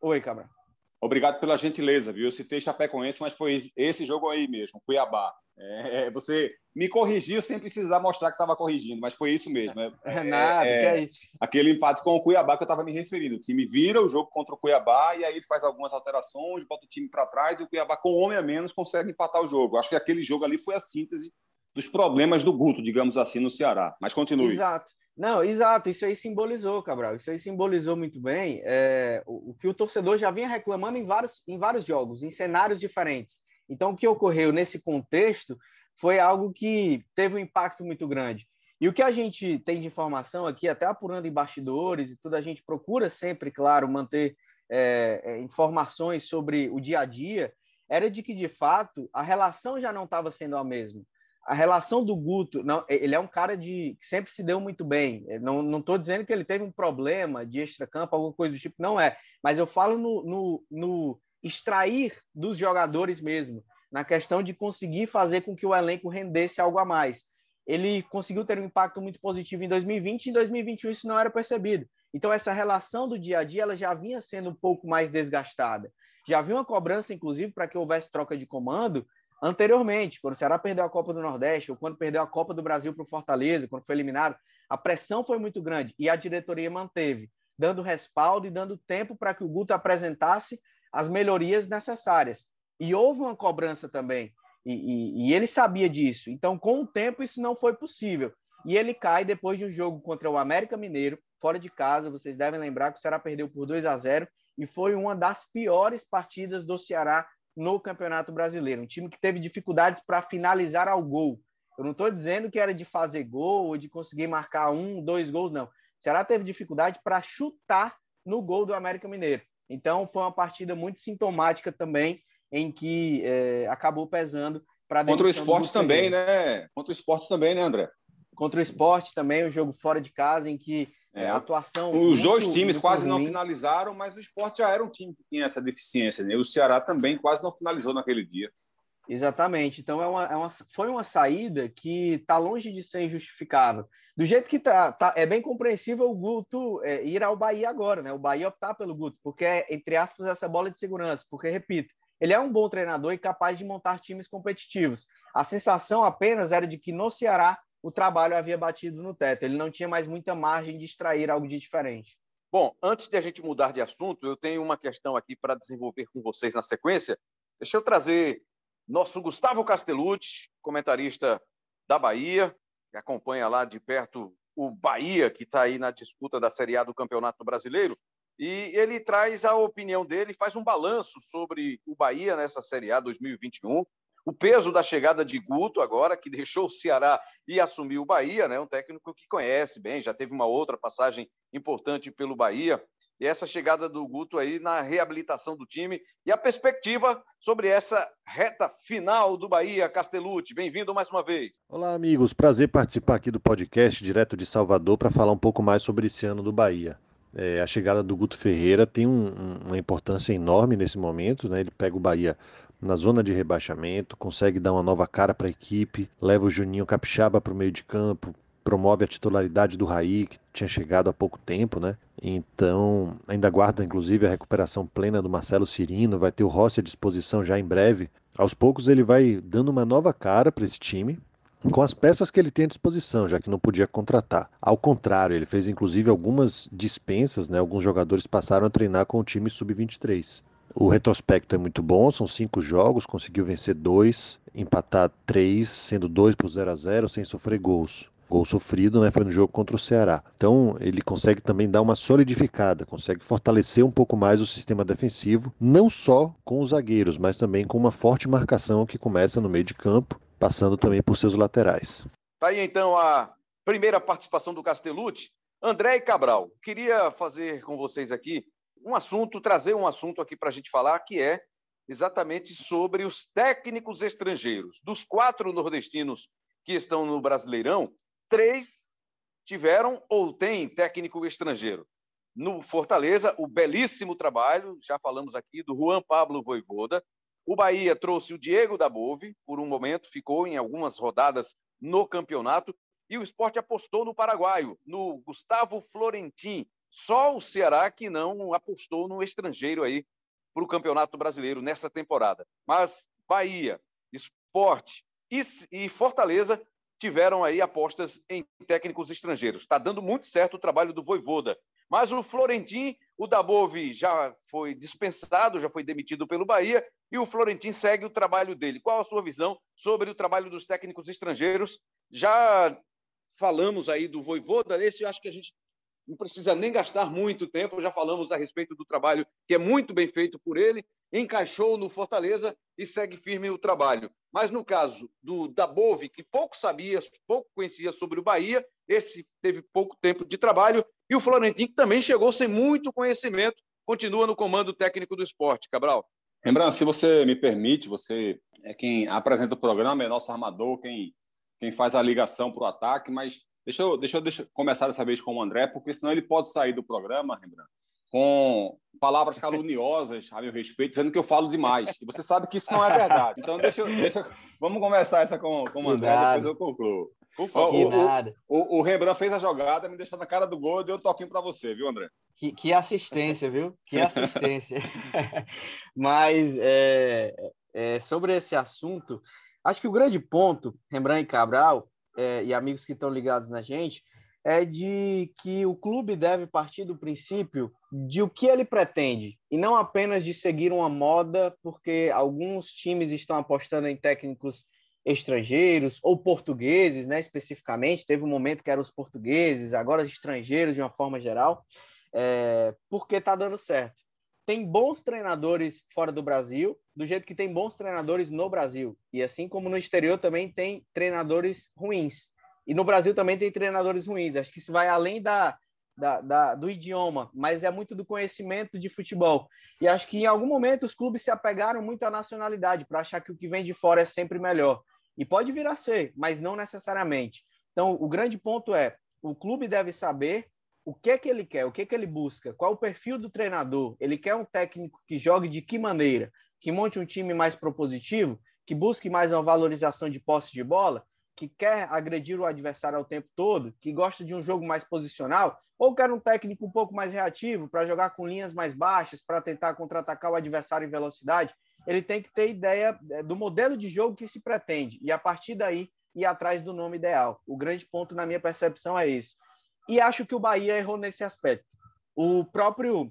Oi, Cabra. Obrigado pela gentileza, viu? Eu citei Chapecoense, mas foi esse jogo aí mesmo, Cuiabá. É, é, você me corrigiu sem precisar mostrar que estava corrigindo, mas foi isso mesmo. É, é nada, é, é, isso. Aquele empate com o Cuiabá que eu estava me referindo. O time vira o jogo contra o Cuiabá e aí ele faz algumas alterações, bota o time para trás e o Cuiabá, com um homem a menos, consegue empatar o jogo. Acho que aquele jogo ali foi a síntese dos problemas do Guto, digamos assim, no Ceará. Mas continue. Exato. Não, exato, isso aí simbolizou, Cabral, isso aí simbolizou muito bem é, o, o, que o torcedor já vinha reclamando em vários, em vários jogos, em cenários diferentes. Então, o que ocorreu nesse contexto foi algo que teve um impacto muito grande. E o que a gente tem de informação aqui, até apurando em bastidores e tudo, a gente procura sempre, claro, manter é, informações sobre o dia a dia, era de que, de fato, a relação já não estava sendo a mesma. A relação do Guto, não, ele é um cara de, que sempre se deu muito bem. Não estou dizendo que ele teve um problema de extra-campo, alguma coisa do tipo, não é. Mas eu falo no, no, no extrair dos jogadores mesmo, na questão de conseguir fazer com que o elenco rendesse algo a mais. Ele conseguiu ter um impacto muito positivo em 2020 e em 2021 isso não era percebido. Então essa relação do dia a dia ela já vinha sendo um pouco mais desgastada. Já havia uma cobrança, inclusive, para que houvesse troca de comando anteriormente, quando o Ceará perdeu a Copa do Nordeste ou quando perdeu a Copa do Brasil para o Fortaleza, quando foi eliminado, a pressão foi muito grande e a diretoria manteve, dando respaldo e dando tempo para que o Guto apresentasse as melhorias necessárias. E houve uma cobrança também, e, e, e, ele sabia disso. Então, com o tempo, isso não foi possível. E ele cai depois de um jogo contra o América Mineiro, fora de casa. Vocês devem lembrar que o Ceará perdeu por 2 a 0 e foi uma das piores partidas do Ceará no Campeonato Brasileiro. Um time que teve dificuldades para finalizar ao gol. Eu não estou dizendo que era de fazer gol ou de conseguir marcar um, dois gols, não. O Ceará teve dificuldade para chutar no gol do América Mineiro. Então, foi uma partida muito sintomática também, em que é, acabou pesando para Contra o esporte também, né? Contra o esporte também, né, André? Contra o esporte também, o jogo fora de casa, em que é, atuação. Os muito, dois times quase ruim. não finalizaram, mas o esporte já era um time que tinha essa deficiência, né? O Ceará também quase não finalizou naquele dia. Exatamente. Então é uma, é uma, foi uma saída que está longe de ser injustificável. Do jeito que tá, tá é bem compreensível o Guto é, ir ao Bahia agora, né? O Bahia optar pelo Guto, porque é, entre aspas, essa bola de segurança. Porque, repito, ele é um bom treinador e capaz de montar times competitivos. A sensação apenas era de que no Ceará o trabalho havia batido no teto. Ele não tinha mais muita margem de extrair algo de diferente. Bom, antes de a gente mudar de assunto, eu tenho uma questão aqui para desenvolver com vocês na sequência. Deixa eu trazer nosso Gustavo Castellucci, comentarista da Bahia, que acompanha lá de perto o Bahia, que está aí na disputa da Série A do Campeonato Brasileiro. E ele traz a opinião dele, faz um balanço sobre o Bahia nessa Série A 2021. O peso da chegada de Guto agora, que deixou o Ceará e assumiu o Bahia, né? um técnico que conhece bem, já teve uma outra passagem importante pelo Bahia e essa chegada do Guto aí na reabilitação do time e a perspectiva sobre essa reta final do Bahia Castellucci. Bem-vindo mais uma vez. Olá, amigos. Prazer participar aqui do podcast direto de Salvador para falar um pouco mais sobre esse ano do Bahia. É, a chegada do Guto Ferreira tem um, uma importância enorme nesse momento, né? Ele pega o Bahia na zona de rebaixamento, consegue dar uma nova cara para a equipe, leva o Juninho Capixaba para o meio de campo, promove a titularidade do Raí, que tinha chegado há pouco tempo, né? Então, ainda guarda inclusive a recuperação plena do Marcelo Cirino, vai ter o Rossi à disposição já em breve. Aos poucos ele vai dando uma nova cara para esse time, com as peças que ele tem à disposição, já que não podia contratar. Ao contrário, ele fez inclusive algumas dispensas, né? Alguns jogadores passaram a treinar com o time sub-23. O retrospecto é muito bom, são cinco jogos, conseguiu vencer dois, empatar três, sendo dois por 0 a 0 sem sofrer gols gol sofrido, né, foi no jogo contra o Ceará. Então, ele consegue também dar uma solidificada, consegue fortalecer um pouco mais o sistema defensivo, não só com os zagueiros, mas também com uma forte marcação que começa no meio de campo, passando também por seus laterais. Tá aí então a primeira participação do Castellucci. André e Cabral, queria fazer com vocês aqui um assunto, trazer um assunto aqui para a gente falar, que é exatamente sobre os técnicos estrangeiros. Dos quatro nordestinos que estão no Brasileirão, três tiveram ou têm técnico estrangeiro. No Fortaleza, o belíssimo trabalho, já falamos aqui, do Juan Pablo Voivoda. O Bahia trouxe o Diego da Bove, por um momento ficou em algumas rodadas no campeonato. E o esporte apostou no paraguaio, no Gustavo Florentin. Só o Ceará que não apostou no estrangeiro aí para o Campeonato Brasileiro nessa temporada. Mas Bahia, Esporte e, e Fortaleza tiveram aí apostas em técnicos estrangeiros. Está dando muito certo o trabalho do Voivoda. Mas o Florentin, o Dabove já foi dispensado, já foi demitido pelo Bahia, e o Florentin segue o trabalho dele. Qual a sua visão sobre o trabalho dos técnicos estrangeiros? Já falamos aí do Voivoda, esse eu acho que a gente não precisa nem gastar muito tempo, já falamos a respeito do trabalho que é muito bem feito por ele, encaixou no Fortaleza e segue firme o trabalho. Mas no caso do Dabove, que pouco sabia, pouco conhecia sobre o Bahia, esse teve pouco tempo de trabalho, e o Florentino, que também chegou sem muito conhecimento, continua no comando técnico do esporte. Cabral. Lembrando, se você me permite, você é quem apresenta o programa, é nosso armador, quem, quem faz a ligação para o ataque, mas deixa eu, deixa eu deixa, começar dessa vez com o André, porque senão ele pode sair do programa, Rembrandt, com palavras caluniosas a meu respeito, dizendo que eu falo demais. E você sabe que isso não é verdade. Então, deixa, deixa vamos começar essa com, com o André, depois eu concluo. O, o, o, o, Rembrandt fez a jogada, me deixou na cara do gol e deu um toquinho para você, viu, André? Que, que, assistência, viu? Que assistência. Mas é, é, sobre esse assunto, acho que o grande ponto, Rembrandt e Cabral, é, e amigos que estão ligados na gente, é de que o clube deve partir do princípio de o que ele pretende e não apenas de seguir uma moda, porque alguns times estão apostando em técnicos estrangeiros ou portugueses, né, especificamente. Teve um momento que eram os portugueses, agora os estrangeiros de uma forma geral, é, porque está dando certo. tem bons treinadores fora do Brasil, do jeito que tem bons treinadores no Brasil. E assim como no exterior também tem treinadores ruins. E no Brasil também tem treinadores ruins. Acho que isso vai além da, da, da, do idioma, mas é muito do conhecimento de futebol. E acho que em algum momento os clubes se apegaram muito à nacionalidade para achar que o que vem de fora é sempre melhor. E pode vir a ser, mas não necessariamente. Então, o grande ponto é: o clube deve saber o que é que ele quer, o que é que ele busca, qual o perfil do treinador. Ele quer um técnico que jogue de que maneira? Que monte um time mais propositivo, que busque mais uma valorização de posse de bola, que quer agredir o adversário ao tempo todo, que gosta de um jogo mais posicional, ou quer um técnico um pouco mais reativo para jogar com linhas mais baixas, para tentar contra-atacar o adversário em velocidade. Ele tem que ter ideia é, do modelo de jogo que se pretende e a partir daí ir atrás do nome ideal. O grande ponto na minha percepção é esse e acho que o Bahia errou nesse aspecto. O próprio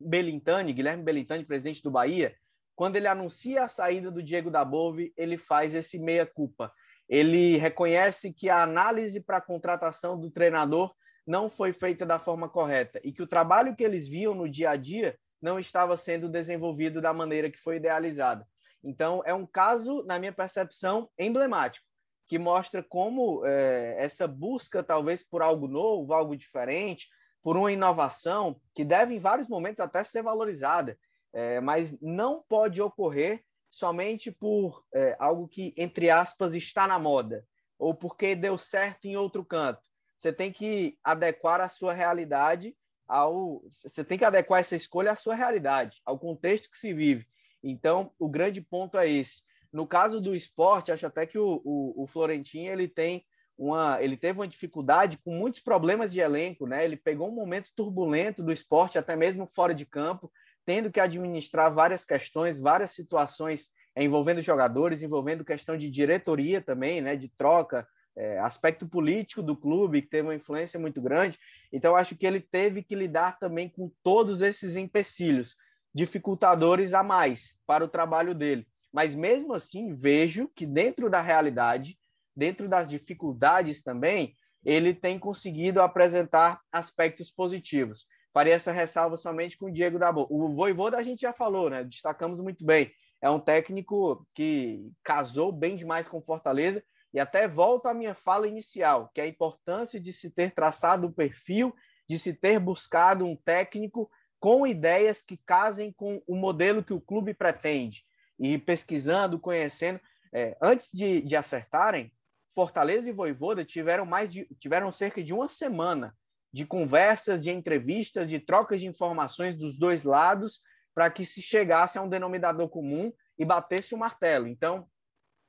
Belintani, Guilherme Belintani, presidente do Bahia, quando ele anuncia a saída do Diego Dabove, ele faz esse meia-culpa. Ele reconhece que a análise para a contratação do treinador não foi feita da forma correta e que o trabalho que eles viam no dia a dia não estava sendo desenvolvido da maneira que foi idealizada. Então, é um caso, na minha percepção, emblemático que mostra como é, essa busca, talvez, por algo novo, algo diferente, por uma inovação, que deve, em vários momentos, até ser valorizada, é, mas não pode ocorrer somente por é, algo que, entre aspas, está na moda, ou porque deu certo em outro canto. Você tem que adequar a sua realidade ao. Você tem que adequar essa escolha à sua realidade, ao contexto que se vive. Então, o grande ponto é esse. No caso do esporte, acho até que o, o, o Florentino ele tem uma, ele teve uma dificuldade com muitos problemas de elenco, né? Ele pegou um momento turbulento do esporte, até mesmo fora de campo, tendo que administrar várias questões, várias situações envolvendo jogadores, envolvendo questão de diretoria também, né? De troca, é, aspecto político do clube que teve uma influência muito grande. Então, acho que ele teve que lidar também com todos esses empecilhos, dificultadores a mais para o trabalho dele. Mas mesmo assim, vejo que dentro da realidade, dentro das dificuldades também, ele tem conseguido apresentar aspectos positivos. Faria essa ressalva somente com o Diego Dabo. O Voivoda a gente já falou, né? Destacamos muito bem. É um técnico que casou bem demais com Fortaleza e até volto à minha fala inicial, que é a importância de se ter traçado o perfil, de se ter buscado um técnico com ideias que casem com o modelo que o clube pretende e pesquisando, conhecendo. É, antes de, de acertarem, Fortaleza e Voivoda tiveram mais de, tiveram cerca de uma semana de conversas, de entrevistas, de trocas de informações dos dois lados para que se chegasse a um denominador comum e batesse o martelo. Então,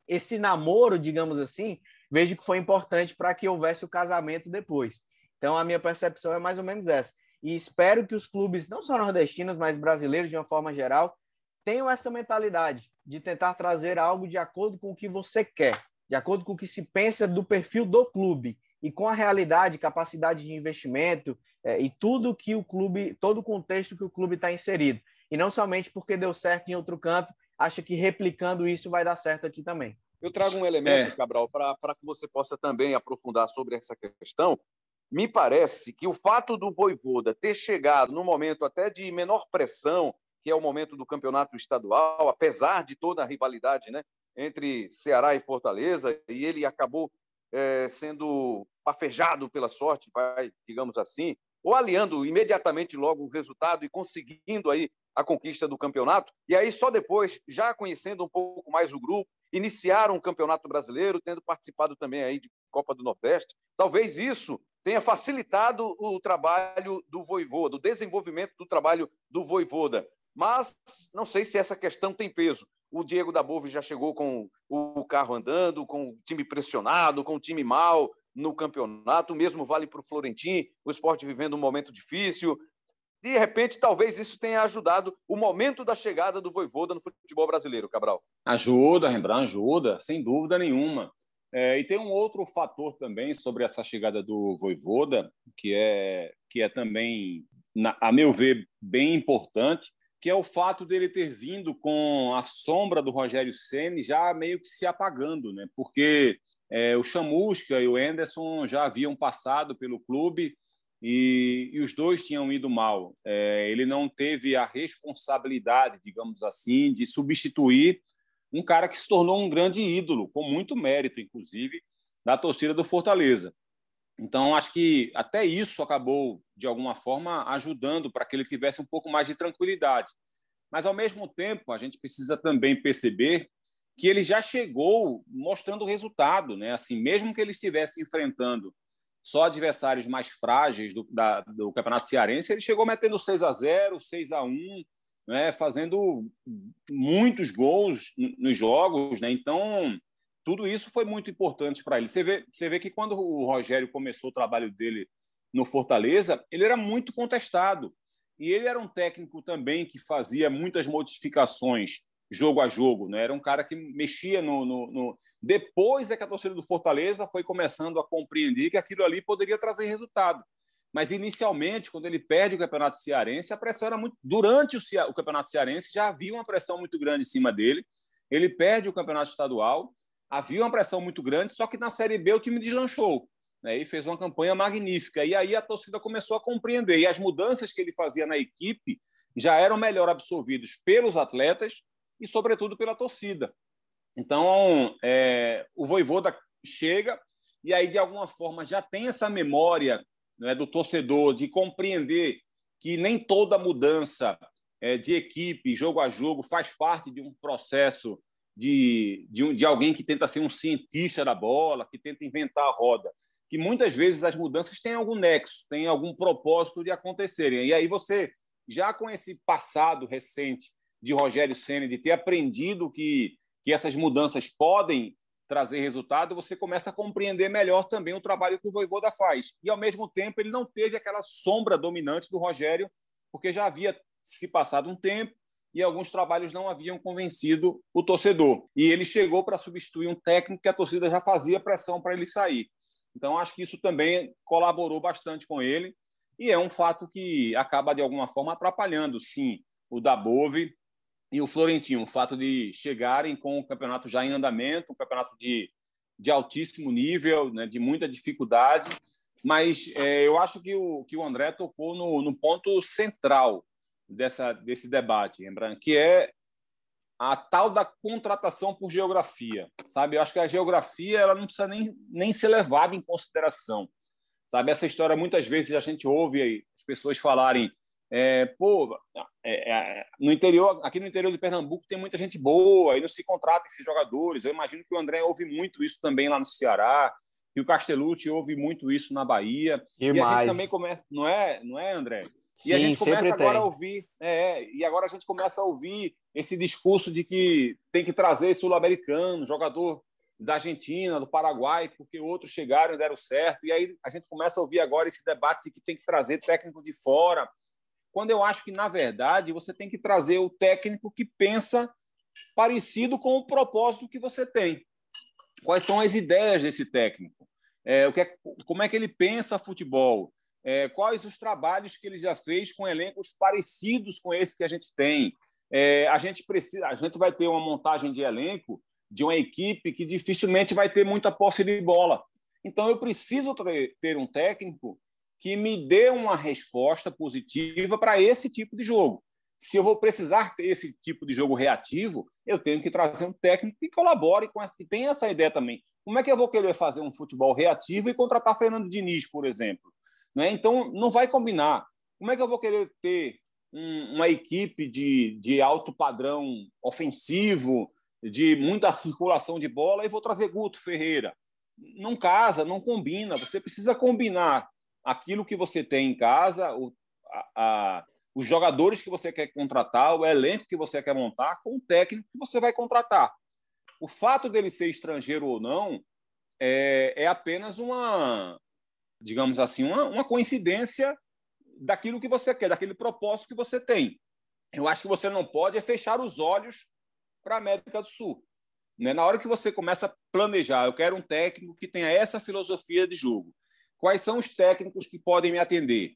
esse namoro, digamos assim, vejo que foi importante para que houvesse o casamento depois. Então, a minha percepção é mais ou menos essa. E espero que os clubes, não só nordestinos, mas brasileiros de uma forma geral, tenham essa mentalidade de tentar trazer algo de acordo com o que você quer, de acordo com o que se pensa do perfil do clube e com a realidade, capacidade de investimento é, e tudo que o clube, todo o contexto que o clube está inserido. E não somente porque deu certo em outro canto, acha que replicando isso vai dar certo aqui também. Eu trago um elemento, é. Cabral, para que você possa também aprofundar sobre essa questão. Me parece que o fato do Voivoda ter chegado no momento até de menor pressão que é o momento do campeonato estadual, apesar de toda a rivalidade né, entre Ceará e Fortaleza, e ele acabou é, sendo afejado pela sorte, digamos assim, ou aliando imediatamente logo o resultado e conseguindo aí a conquista do campeonato, e aí só depois, já conhecendo um pouco mais o grupo, iniciaram o Campeonato Brasileiro, tendo participado também aí de Copa do Nordeste. Talvez isso tenha facilitado o trabalho do Voivoda, o desenvolvimento do trabalho do Voivoda. Mas não sei se essa questão tem peso. O Diego da Bove já chegou com o carro andando, com o time pressionado, com o time mal no campeonato. O mesmo vale para o Florentim, o esporte vivendo um momento difícil. De repente, talvez isso tenha ajudado o momento da chegada do Voivoda no futebol brasileiro, Cabral. Ajuda, Rembrandt, ajuda, sem dúvida nenhuma. É, e tem um outro fator também sobre essa chegada do Voivoda, que é, que é também, na, a meu ver, bem importante, que é o fato dele ter vindo com a sombra do Rogério Ceni já meio que se apagando, né? Porque é, o Chamusca e o Anderson já haviam passado pelo clube e, e os dois tinham ido mal. É, ele não teve a responsabilidade, digamos assim, de substituir um cara que se tornou um grande ídolo, com muito mérito, inclusive, da torcida do Fortaleza. Então, acho que até isso acabou, de alguma forma, ajudando para que ele tivesse um pouco mais de tranquilidade. Mas, ao mesmo tempo, a gente precisa também perceber que ele já chegou mostrando resultado. Né? Assim, mesmo que ele estivesse enfrentando só adversários mais frágeis do, da, do Campeonato Cearense, ele chegou metendo 6 a 0 6 a 1 né? fazendo muitos gols nos jogos. Né? Então, tudo isso foi muito importante para ele. Você vê, você vê que quando o Rogério começou o trabalho dele no Fortaleza, ele era muito contestado. E ele era um técnico também que fazia muitas modificações jogo a jogo. Né? Era um cara que mexia no, no, no, Depois é que a torcida do Fortaleza foi começando a compreender que aquilo ali poderia trazer resultado. Mas inicialmente, quando ele perde o Campeonato Cearense, a pressão era muito. Durante o, o Campeonato Cearense já havia uma pressão muito grande em cima dele. Ele perde o Campeonato Estadual havia uma pressão muito grande, só que na Série B o time deslanchou. Né, e fez uma campanha magnífica. E aí a torcida começou a compreender. E as mudanças que ele fazia na equipe já eram melhor absorvidos pelos atletas e, sobretudo, pela torcida. Então, é, o Voivoda chega e aí, de alguma forma, já tem essa memória né, do torcedor de compreender que nem toda mudança é, de equipe, jogo a jogo, faz parte de um processo de, de, um, de alguém que tenta ser um cientista da bola, que tenta inventar a roda. Que muitas vezes as mudanças têm algum nexo, têm algum propósito de acontecerem. E aí você, já com esse passado recente de Rogério Senna, de ter aprendido que, que essas mudanças podem trazer resultado, você começa a compreender melhor também o trabalho que o Voivoda faz. E, ao mesmo tempo, ele não teve aquela sombra dominante do Rogério, porque já havia se passado um tempo, e alguns trabalhos não haviam convencido o torcedor. E ele chegou para substituir um técnico que a torcida já fazia pressão para ele sair. Então, acho que isso também colaborou bastante com ele. E é um fato que acaba, de alguma forma, atrapalhando, sim, o Dabove e o Florentino. O fato de chegarem com o campeonato já em andamento, um campeonato de, de altíssimo nível, né, de muita dificuldade. Mas é, eu acho que o, que o André tocou no, no ponto central dessa, desse debate, lembrando, que é a tal da contratação por geografia, sabe? Eu acho que a geografia ela não precisa nem, nem ser levada em consideração, sabe? Essa história muitas vezes a gente ouve aí, as pessoas falarem, é, pô, é, é, no interior, aqui no interior de Pernambuco tem muita gente boa, aí não se contrata esses jogadores. Eu imagino que o André ouve muito isso também lá no Ceará, que o Castellucci ouve muito isso na Bahia. E, e a gente também começa, não é, não é, André? Sim, e a gente começa agora tem. a ouvir, é, e agora a gente começa a ouvir esse discurso de que tem que trazer sul-americano, jogador da Argentina, do Paraguai, porque outros chegaram e deram certo. E aí a gente começa a ouvir agora esse debate de que tem que trazer técnico de fora. Quando eu acho que, na verdade, você tem que trazer o técnico que pensa parecido com o propósito que você tem. Quais são as ideias desse técnico? É, o que é, como é que ele pensa futebol? é, quais os trabalhos que ele já fez com elencos parecidos com esse que a gente tem. É, a gente precisa, a gente vai ter uma montagem de elenco de uma equipe que dificilmente vai ter muita posse de bola. Então eu preciso ter um técnico que me dê uma resposta positiva para esse tipo de jogo. Se eu vou precisar ter esse tipo de jogo reativo, eu tenho que trazer um técnico que colabore com essa, que tenha essa ideia também. Como é que eu vou querer fazer um futebol reativo e contratar Fernando Diniz, por exemplo? Né? Então, não vai combinar. Como é que eu vou querer ter um, uma equipe de, de alto padrão ofensivo, de muita circulação de bola, e vou trazer Guto Ferreira? Não casa, não combina. Você precisa combinar aquilo que você tem em casa, o, a, a, os jogadores que você quer contratar, o elenco que você quer montar, com o técnico que você vai contratar. O fato dele ser estrangeiro ou não é, é apenas uma, digamos assim, uma, uma coincidência daquilo que você quer, daquele propósito que você tem. Eu acho que você não pode é fechar os olhos para a América do Sul. Né? Na hora que você começa a planejar, eu quero um técnico que tenha essa filosofia de jogo. Quais são os técnicos que podem me atender?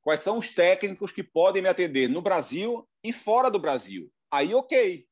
Quais são os técnicos que podem me atender no Brasil e fora do Brasil? Aí, ok.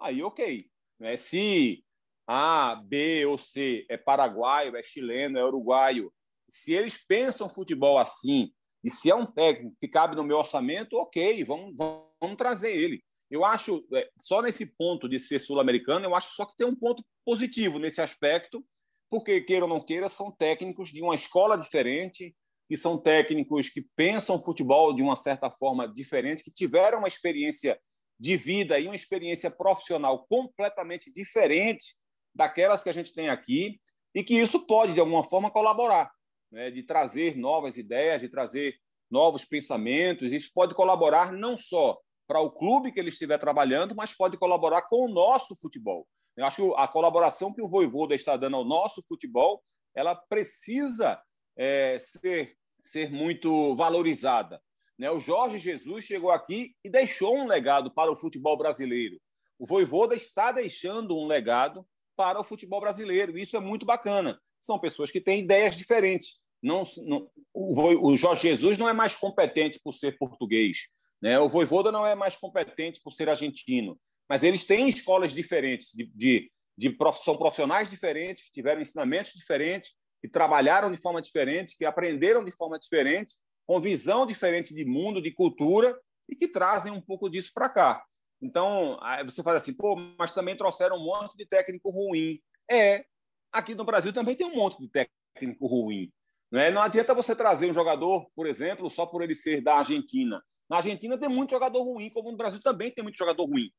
Aí, ok. Né? Se A, B ou C é paraguaio, é chileno, é uruguaio, se eles pensam futebol assim E se é um técnico que cabe no meu orçamento, ok, vamos, vamos trazer ele. Eu acho, é, só nesse ponto de ser sul-americano, eu acho só que tem um ponto positivo nesse aspecto, porque, queira ou não queira, são técnicos de uma escola diferente, que são técnicos que pensam futebol de uma certa forma diferente, que tiveram uma experiência de vida e uma experiência profissional completamente diferente daquelas que a gente tem aqui, e que isso pode, de alguma forma, colaborar, né? de trazer novas ideias, de trazer novos pensamentos. Isso pode colaborar não só para o clube que ele estiver trabalhando, mas pode colaborar com o nosso futebol. Eu acho que a colaboração que o Voivoda está dando ao nosso futebol, ela precisa é, ser, ser muito valorizada. Né? O Jorge Jesus chegou aqui e deixou um legado para o futebol brasileiro. O Voivoda está deixando um legado para o futebol brasileiro. Isso é muito bacana. São pessoas que têm ideias diferentes. Não, não o, o Jorge Jesus não é mais competente por ser português. Né? O Voivoda não é mais competente por ser argentino mas eles têm escolas diferentes, de, de, de são profissionais diferentes, que tiveram ensinamentos diferentes, que trabalharam de forma diferente, que aprenderam de forma diferente, com visão diferente de mundo, de cultura, e que trazem um pouco disso para cá. Então, você faz assim, pô, mas também trouxeram um monte de técnico ruim. É, aqui no Brasil também tem um monte de técnico ruim. Não, é? não adianta você trazer um jogador, por exemplo, só por ele ser da Argentina. Na Argentina tem muito jogador ruim, como no Brasil também tem muito jogador ruim.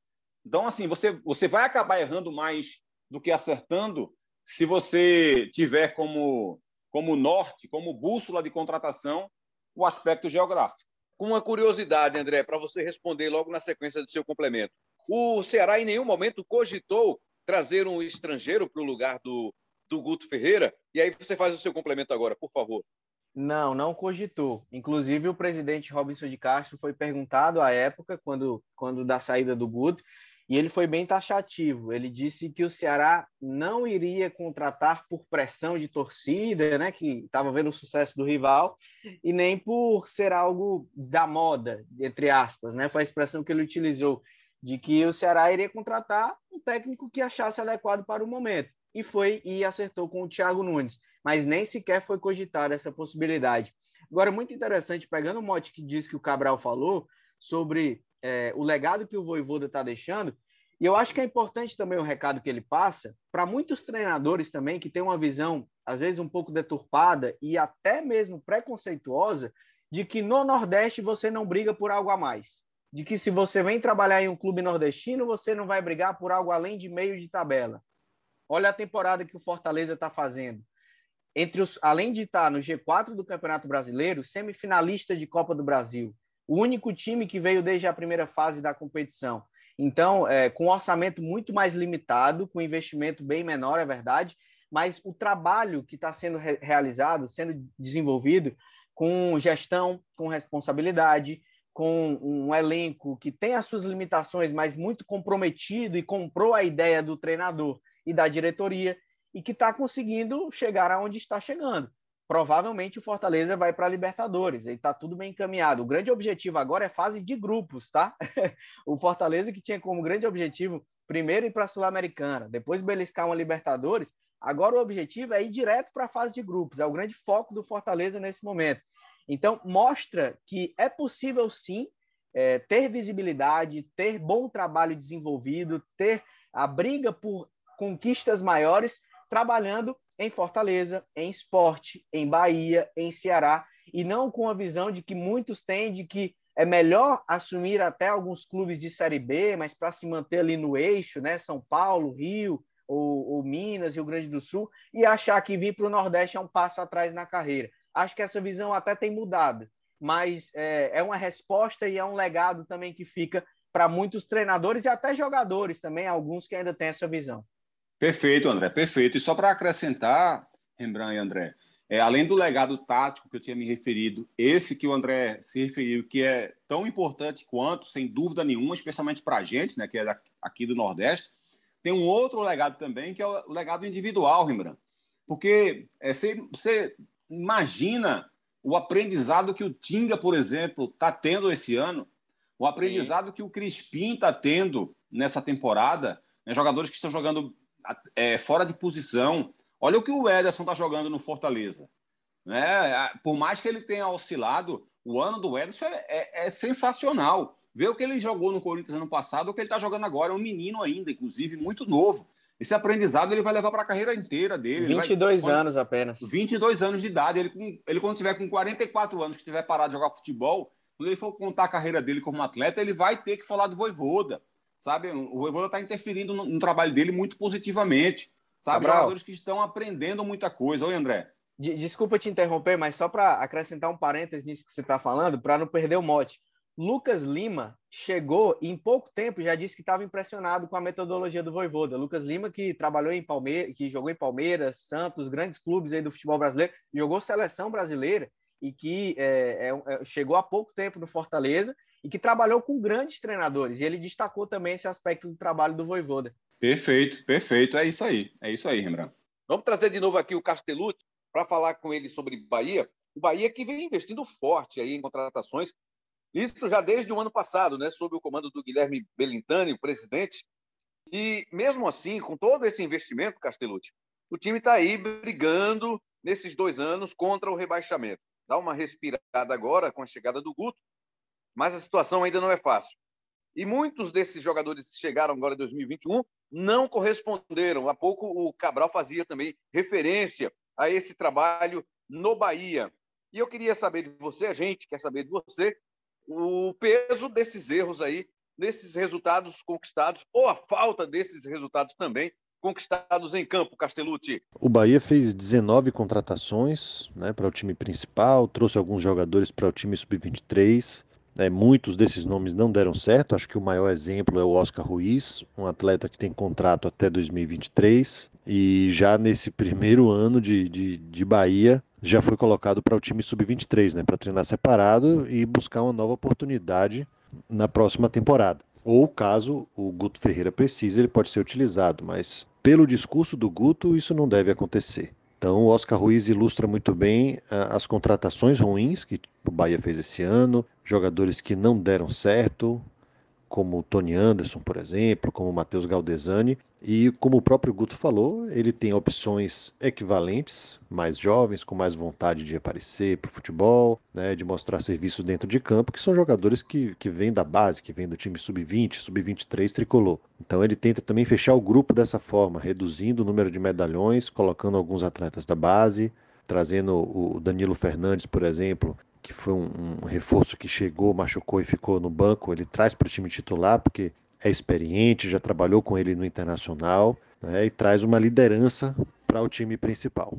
Então, assim, você, você vai acabar errando mais do que acertando se você tiver como, como norte, como bússola de contratação, o aspecto geográfico. Com uma curiosidade, André, para você responder logo na sequência do seu complemento. O Ceará em nenhum momento cogitou trazer um estrangeiro para o lugar do, do Guto Ferreira? E aí você faz o seu complemento agora, por favor. Não, não cogitou. Inclusive, o presidente Robinson de Castro foi perguntado à época, quando, quando da saída do Guto, e ele foi bem taxativo. Ele disse que o Ceará não iria contratar por pressão de torcida, né, que estava vendo o sucesso do rival, e nem por ser algo da moda, entre aspas, né? Foi a expressão que ele utilizou de que o Ceará iria contratar um técnico que achasse adequado para o momento. E foi e acertou com o Thiago Nunes, mas nem sequer foi cogitada essa possibilidade. Agora, muito interessante, pegando o mote que diz que o Cabral falou sobre é, o legado que o Voivoda está deixando. E eu acho que é importante também o recado que ele passa para muitos treinadores também que têm uma visão, às vezes, um pouco deturpada e até mesmo preconceituosa, de que no Nordeste você não briga por algo a mais. De que se você vem trabalhar em um clube nordestino, você não vai brigar por algo além de meio de tabela. Olha a temporada que o Fortaleza está fazendo. Entre os, além de estar tá no G4 do Campeonato Brasileiro, semifinalista de Copa do Brasil, o único time que veio desde a primeira fase da competição. Então, é, com um orçamento muito mais limitado, com investimento bem menor, é verdade, mas o trabalho que está sendo re realizado, sendo desenvolvido com gestão, com responsabilidade, com um elenco que tem as suas limitações, mas muito comprometido e comprou a ideia do treinador e da diretoria e que está conseguindo chegar aonde está chegando provavelmente o Fortaleza vai para a Libertadores. Ele está tudo bem encaminhado. O grande objetivo agora é fase de grupos, tá? o Fortaleza que tinha como grande objetivo primeiro ir para a Sul-Americana, depois beliscar uma Libertadores. Agora o objetivo é ir direto para a fase de grupos. É o grande foco do Fortaleza nesse momento. Então mostra que é possível sim é, ter visibilidade, ter bom trabalho desenvolvido, ter a briga por conquistas maiores, trabalhando em Fortaleza, em esporte, em Bahia, em Ceará, e não com a visão de que muitos têm de que é melhor assumir até alguns clubes de Série B, mas para se manter ali no eixo, né? São Paulo, Rio, ou, ou Minas, Rio Grande do Sul, e achar que vir para o Nordeste é um passo atrás na carreira. Acho que essa visão até tem mudado, mas é, é uma resposta e é um legado também que fica para muitos treinadores e até jogadores também, alguns que ainda têm essa visão. Perfeito, André, perfeito. E só para acrescentar, Rembrandt e André, é, além do legado tático que eu tinha me referido, esse que o André se referiu, que é tão importante quanto, sem dúvida nenhuma, especialmente para a gente, né, que é aqui do Nordeste, tem um outro legado também, que é o legado individual, Rembrandt. Porque é, você, você imagina o aprendizado que o Tinga, por exemplo, está tendo esse ano, o aprendizado Sim. que o Crispim está tendo nessa temporada, né, jogadores que estão jogando é, fora de posição. Olha o que o Ederson está jogando no Fortaleza. Né? Por mais que ele tenha oscilado, o ano do Ederson é, é, é sensacional. Ver o que ele jogou no Corinthians ano passado, o que ele está jogando agora. É um menino ainda, inclusive, muito novo. Esse aprendizado ele vai levar para a carreira inteira dele. 22 vai, anos apenas. 22 anos de idade. Ele, ele, quando tiver com 44 anos, que tiver parado de jogar futebol, quando ele for contar a carreira dele como atleta, ele vai ter que falar do Voivoda. Sabe? O Voivoda está interferindo no, no, trabalho dele muito positivamente. Sabe? Cabral. Jogadores que estão aprendendo muita coisa. Oi, André. Desculpa te interromper, mas só para acrescentar um parênteses nisso que você está falando, para não perder o mote. Lucas Lima chegou em pouco tempo já disse que estava impressionado com a metodologia do Voivoda. Lucas Lima que trabalhou em Palmeiras, que jogou em Palmeiras, Santos, grandes clubes aí do futebol brasileiro, jogou seleção brasileira e que é, é, é, chegou há pouco tempo no Fortaleza e que trabalhou com grandes treinadores. E ele destacou também esse aspecto do trabalho do Voivoda. Perfeito, perfeito. É isso aí. É isso aí, Rembrandt. Vamos trazer de novo aqui o Castellucci para falar com ele sobre Bahia. O Bahia que vem investindo forte aí em contratações isso já desde o ano passado, né, sob o comando do Guilherme Belintani, o presidente. E mesmo assim, com todo esse investimento, Castellucci, o time está aí brigando nesses dois anos contra o rebaixamento. Dá uma respirada agora com a chegada do Guto, mas a situação ainda não é fácil. E muitos desses jogadores que chegaram agora em 2021 não corresponderam. Há pouco o Cabral fazia também referência a esse trabalho no Bahia. E eu queria saber de você, a gente quer saber de você, o peso desses erros aí, nesses resultados conquistados, ou a falta desses resultados também conquistados em campo, Castellucci? O Bahia fez 19 contratações né, para o time principal, trouxe alguns jogadores para o time sub-23. É, muitos desses nomes não deram certo. Acho que o maior exemplo é o Oscar Ruiz, um atleta que tem contrato até 2023. E já nesse primeiro ano de, de, de Bahia, já foi colocado para o time sub-23, né, para treinar separado e buscar uma nova oportunidade na próxima temporada. Ou caso o Guto Ferreira precise, ele pode ser utilizado, mas pelo discurso do Guto, isso não deve acontecer. Então, o Oscar Ruiz ilustra muito bem uh, as contratações ruins que o Bahia fez esse ano, jogadores que não deram certo, como Tony Anderson, por exemplo, como Matheus Galdesani. E como o próprio Guto falou, ele tem opções equivalentes, mais jovens, com mais vontade de aparecer para o futebol, né, de mostrar serviço dentro de campo, que são jogadores que, que vêm da base, que vêm do time sub-20, sub-23 tricolor. Então ele tenta também fechar o grupo dessa forma, reduzindo o número de medalhões, colocando alguns atletas da base, trazendo o Danilo Fernandes, por exemplo, que foi um, um, reforço que chegou, machucou e ficou no banco, ele traz para o time titular, porque é experiente, já trabalhou com ele no Internacional, né, e traz uma liderança para o time principal.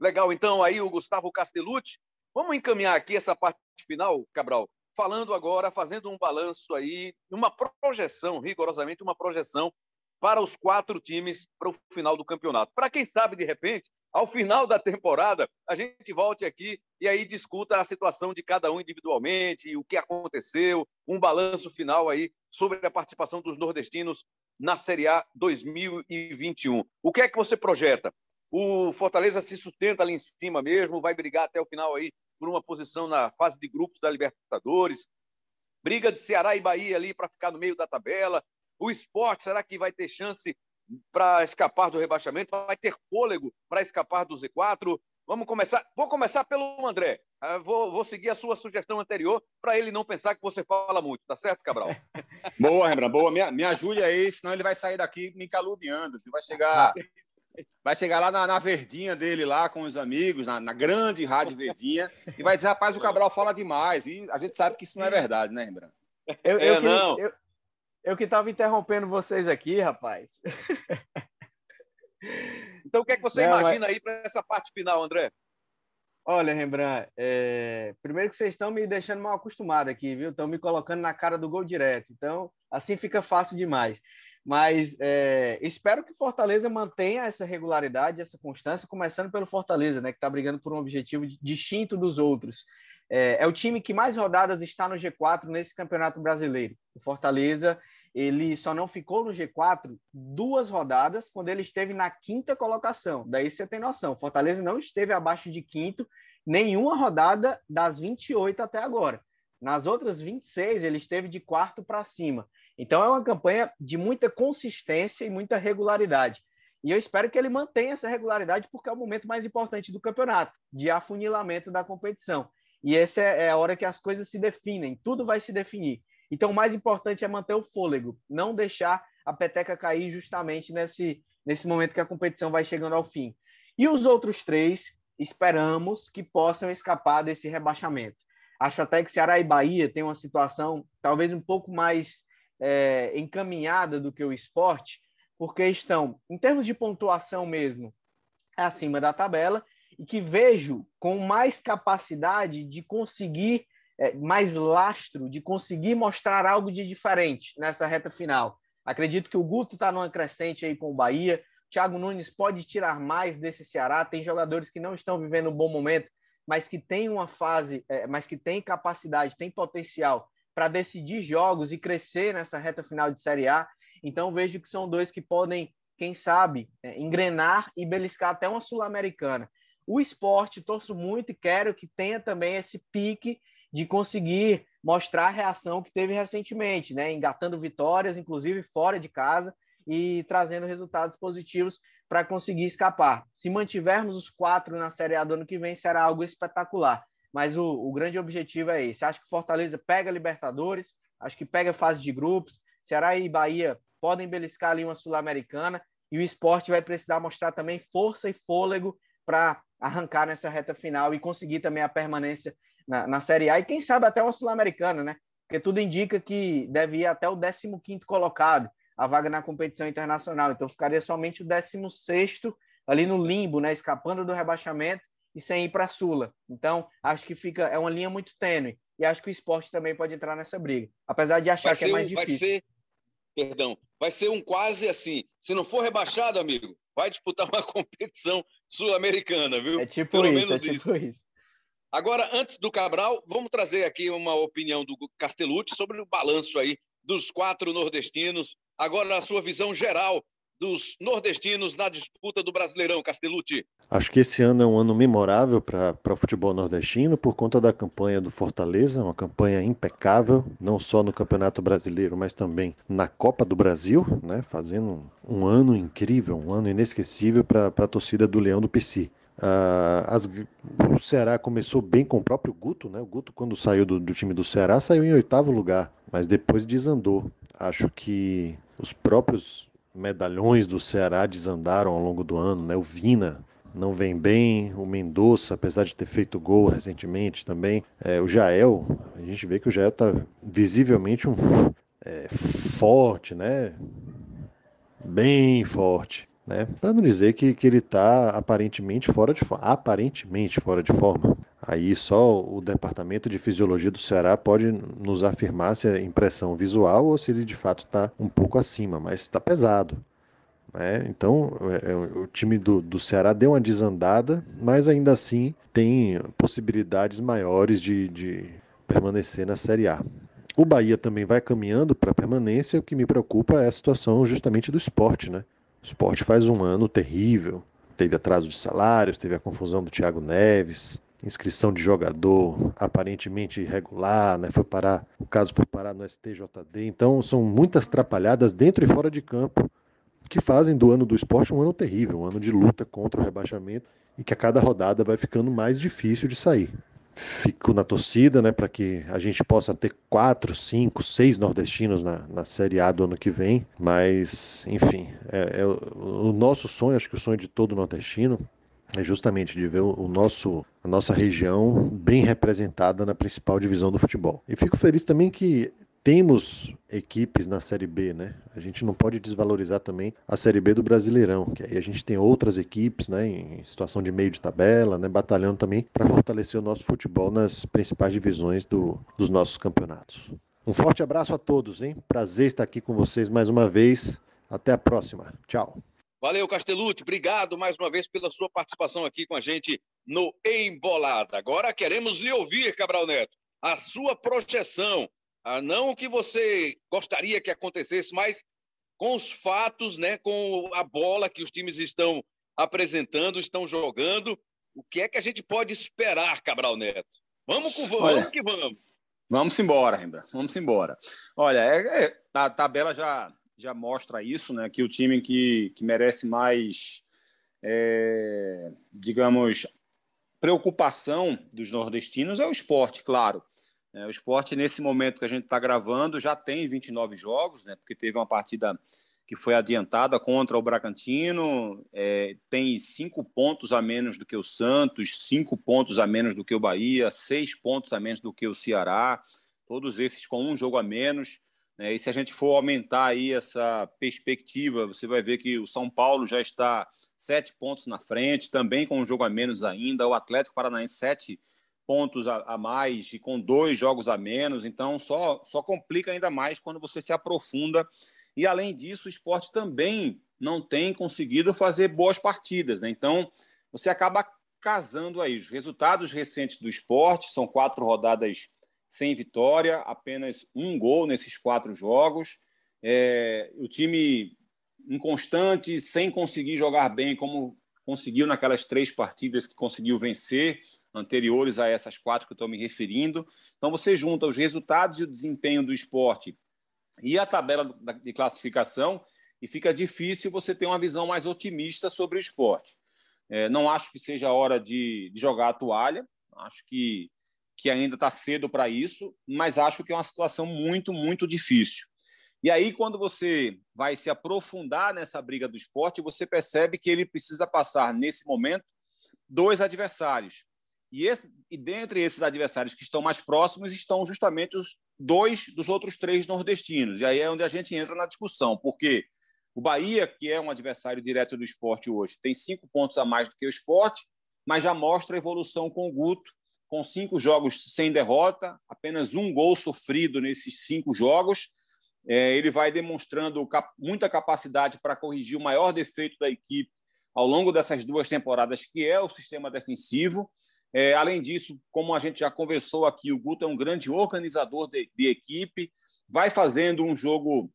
Legal, então, aí o Gustavo Castellucci. Vamos encaminhar aqui essa parte final, Cabral, falando agora, fazendo um balanço aí, uma projeção, rigorosamente uma projeção para os quatro times para o final do campeonato. Para quem sabe, de repente, ao final da temporada, a gente volte aqui e aí discuta a situação de cada um individualmente, o que aconteceu, um balanço final aí sobre a participação dos nordestinos na Série A 2021. O que é que você projeta? O Fortaleza se sustenta ali em cima mesmo, vai brigar até o final aí por uma posição na fase de grupos da Libertadores. Briga de Ceará e Bahia ali para ficar no meio da tabela. O esporte, será que vai ter chance para escapar do rebaixamento, vai ter fôlego para escapar do Z4. Vamos começar. Vou começar pelo André. Ah, vou, vou seguir a sua sugestão anterior para ele não pensar que você fala muito, tá certo, Cabral? boa, Rembrandt, boa. Me, me ajude aí, senão ele vai sair daqui me caluniando. Vai chegar, vai chegar lá na, na, verdinha dele, lá com os amigos, na, na, grande rádio verdinha, e vai dizer, rapaz, o Cabral fala demais. E a gente sabe que isso não é verdade, né, Rembrandt? Eu, eu, é, não. Eu, eu que estava interrompendo vocês aqui, rapaz. então, o que é que você Não, imagina mas... aí para essa parte final, André? Olha, Rembrandt, é... primeiro que vocês estão me deixando mal acostumado aqui, viu? Estão me colocando na cara do gol direto. Então, assim fica fácil demais. Mas é... espero que Fortaleza mantenha essa regularidade, essa constância, começando pelo Fortaleza, né? Que está brigando por um objetivo distinto dos outros. É, é, o time que mais rodadas está no G4 nesse Campeonato Brasileiro. O Fortaleza, ele só não ficou no G4 duas rodadas quando ele esteve na quinta colocação. Daí você tem noção. O Fortaleza não esteve abaixo de quinto nenhuma rodada das 28 até agora. Nas outras 26, ele esteve de quarto para cima. Então, é uma campanha de muita consistência e muita regularidade. E eu espero que ele mantenha essa regularidade, porque é o momento mais importante do campeonato, de afunilamento da competição. E essa é, é a hora que as coisas se definem, tudo vai se definir. Então, o mais importante é manter o fôlego, não deixar a peteca cair justamente nesse, nesse momento que a competição vai chegando ao fim. E os outros três, esperamos que possam escapar desse rebaixamento. Acho até que Ceará e Bahia têm uma situação talvez um pouco mais é, encaminhada do que o esporte, porque estão, em termos de pontuação mesmo, acima da tabela e que vejo com mais capacidade de conseguir é, mais lastro, de conseguir mostrar algo de diferente nessa reta final. Acredito que o Guto está numa crescente aí com o Bahia. Thiago Nunes pode tirar mais desse Ceará. Tem jogadores que não estão vivendo um bom momento, mas que têm uma fase, é, mas que têm capacidade, têm potencial para decidir jogos e crescer nessa reta final de Série A. Então vejo que são dois que podem, quem sabe, é, engrenar e beliscar até uma sul-americana. O esporte torço muito e quero que tenha também esse pique de conseguir mostrar a reação que teve recentemente, né? Engatando vitórias, inclusive fora de casa e trazendo resultados positivos para conseguir escapar. Se mantivermos os quatro na Série A do ano que vem, será algo espetacular. Mas o, o grande objetivo é esse. Acho que Fortaleza pega Libertadores, acho que pega fase de grupos. Ceará e Bahia podem beliscar ali uma Sul-Americana e o esporte vai precisar mostrar também força e fôlego para arrancar nessa reta final e conseguir também a permanência na, na Série A e quem sabe até uma Sul-Americana, né? Porque tudo indica que deve ir até o 15º colocado, a vaga na competição internacional. Então ficaria somente o 16º ali no limbo, né? Escapando do rebaixamento e sem ir para a Sula. Então, acho que fica é uma linha muito tênue. E acho que o esporte também pode entrar nessa briga. Apesar de achar que é mais difícil. Vai ser, perdão, vai ser um quase assim. Se não for rebaixado, amigo, vai disputar uma competição sul-americana, viu? É tipo Pelo isso, menos é tipo isso. isso. Agora, antes do Cabral, vamos trazer aqui uma opinião do Castellucci sobre o balanço aí dos quatro nordestinos. Agora, a sua visão geral dos nordestinos na disputa do Brasileirão, Castellucci. Acho que esse ano é um ano memorável para o futebol nordestino por conta da campanha do Fortaleza, uma campanha impecável, não só no Campeonato Brasileiro, mas também na Copa do Brasil, né, fazendo um ano incrível, um ano inesquecível para a torcida do Leão do Pici. Uh, as, o Ceará começou bem com o próprio Guto, né? O Guto, quando saiu do, do, time do Ceará, saiu em oitavo lugar, mas depois desandou. Acho que os próprios medalhões do Ceará desandaram ao longo do ano, né? O Vina não vem bem, o Mendonça, apesar de ter feito gol recentemente também, é, o Jael, a gente vê que o Jael está visivelmente um é, forte, né? Bem forte né? Para não dizer que, que ele está aparentemente fora de forma, aparentemente fora de forma. Aí só o departamento de fisiologia do Ceará pode nos afirmar se é impressão visual ou se ele de fato está um pouco acima, mas está pesado. Né? Então é, é, o time do, do Ceará deu uma desandada, mas ainda assim tem possibilidades maiores de, de permanecer na Série A. O Bahia também vai caminhando para a permanência, o que me preocupa é a situação justamente do esporte, né? O esporte faz um ano terrível. Teve atraso de salários, teve a confusão do Thiago Neves, inscrição de jogador aparentemente irregular, né? Foi parar, o caso foi parar no STJD. Então são muitas atrapalhadas dentro e fora de campo que fazem do ano do esporte um ano terrível, um ano de luta contra o rebaixamento e que a cada rodada vai ficando mais difícil de sair fico na torcida, né, para que a gente possa ter quatro, cinco, seis nordestinos na, na Série A do ano que vem. Mas, enfim, é, é o, o nosso sonho, acho que o sonho de todo nordestino é justamente de ver o nosso, a nossa região bem representada na principal divisão do futebol. E fico feliz também que temos equipes na Série B, né? A gente não pode desvalorizar também a Série B do Brasileirão, que aí a gente tem outras equipes, né, em situação de meio de tabela, né, batalhando também para fortalecer o nosso futebol nas principais divisões do, dos nossos campeonatos. Um forte abraço a todos, hein? Prazer estar aqui com vocês mais uma vez. Até a próxima. Tchau. Valeu, Castellucci. Obrigado mais uma vez pela sua participação aqui com a gente no Embolada. Agora queremos lhe ouvir, Cabral Neto. A sua projeção ah, não o que você gostaria que acontecesse, mas com os fatos, né, com a bola que os times estão apresentando, estão jogando. O que é que a gente pode esperar, Cabral Neto? Vamos com vamos, Olha, que vamos. Vamos embora, Rembrandt. Vamos embora. Olha, é, é, a tabela já já mostra isso, né? Que o time que, que merece mais, é, digamos, preocupação dos nordestinos é o esporte, claro. É, o esporte, nesse momento que a gente está gravando, já tem 29 jogos, né? Porque teve uma partida que foi adiantada contra o Bragantino, é, tem cinco pontos a menos do que o Santos, cinco pontos a menos do que o Bahia, seis pontos a menos do que o Ceará, todos esses com um jogo a menos. Né? E se a gente for aumentar aí essa perspectiva, você vai ver que o São Paulo já está sete pontos na frente, também com um jogo a menos ainda, o Atlético Paranaense sete pontos a, mais e com dois jogos a menos, então só, só complica ainda mais quando você se aprofunda e, além disso, o esporte também não tem conseguido fazer boas partidas. Né? Então, você acaba casando aí. Os resultados recentes do esporte são quatro rodadas sem vitória, apenas um gol nesses quatro jogos. É, o time inconstante, sem conseguir jogar bem, como conseguiu naquelas três partidas que conseguiu vencer, anteriores a essas quatro que eu estou me referindo. Então, você junta os resultados e o desempenho do esporte e a tabela de classificação e fica difícil você ter uma visão mais otimista sobre o esporte. É, não acho que seja a hora de, de jogar a toalha, acho que, que ainda está cedo para isso, mas acho que é uma situação muito, muito difícil. E aí, quando você vai se aprofundar nessa briga do esporte, você percebe que ele precisa passar, nesse momento, dois adversários. E, esse, e dentre esses adversários que estão mais próximos estão justamente os dois dos outros três nordestinos. E aí é onde a gente entra na discussão, porque o Bahia, que é um adversário direto do esporte hoje, tem cinco pontos a mais do que o esporte, mas já mostra evolução com o Guto, com cinco jogos sem derrota, apenas um gol sofrido nesses cinco jogos. É, ele vai demonstrando muita capacidade para corrigir o maior defeito da equipe ao longo dessas duas temporadas, que é o sistema defensivo. É, além disso, como a gente já conversou aqui, o Guto é um grande organizador de, de equipe, vai fazendo um jogo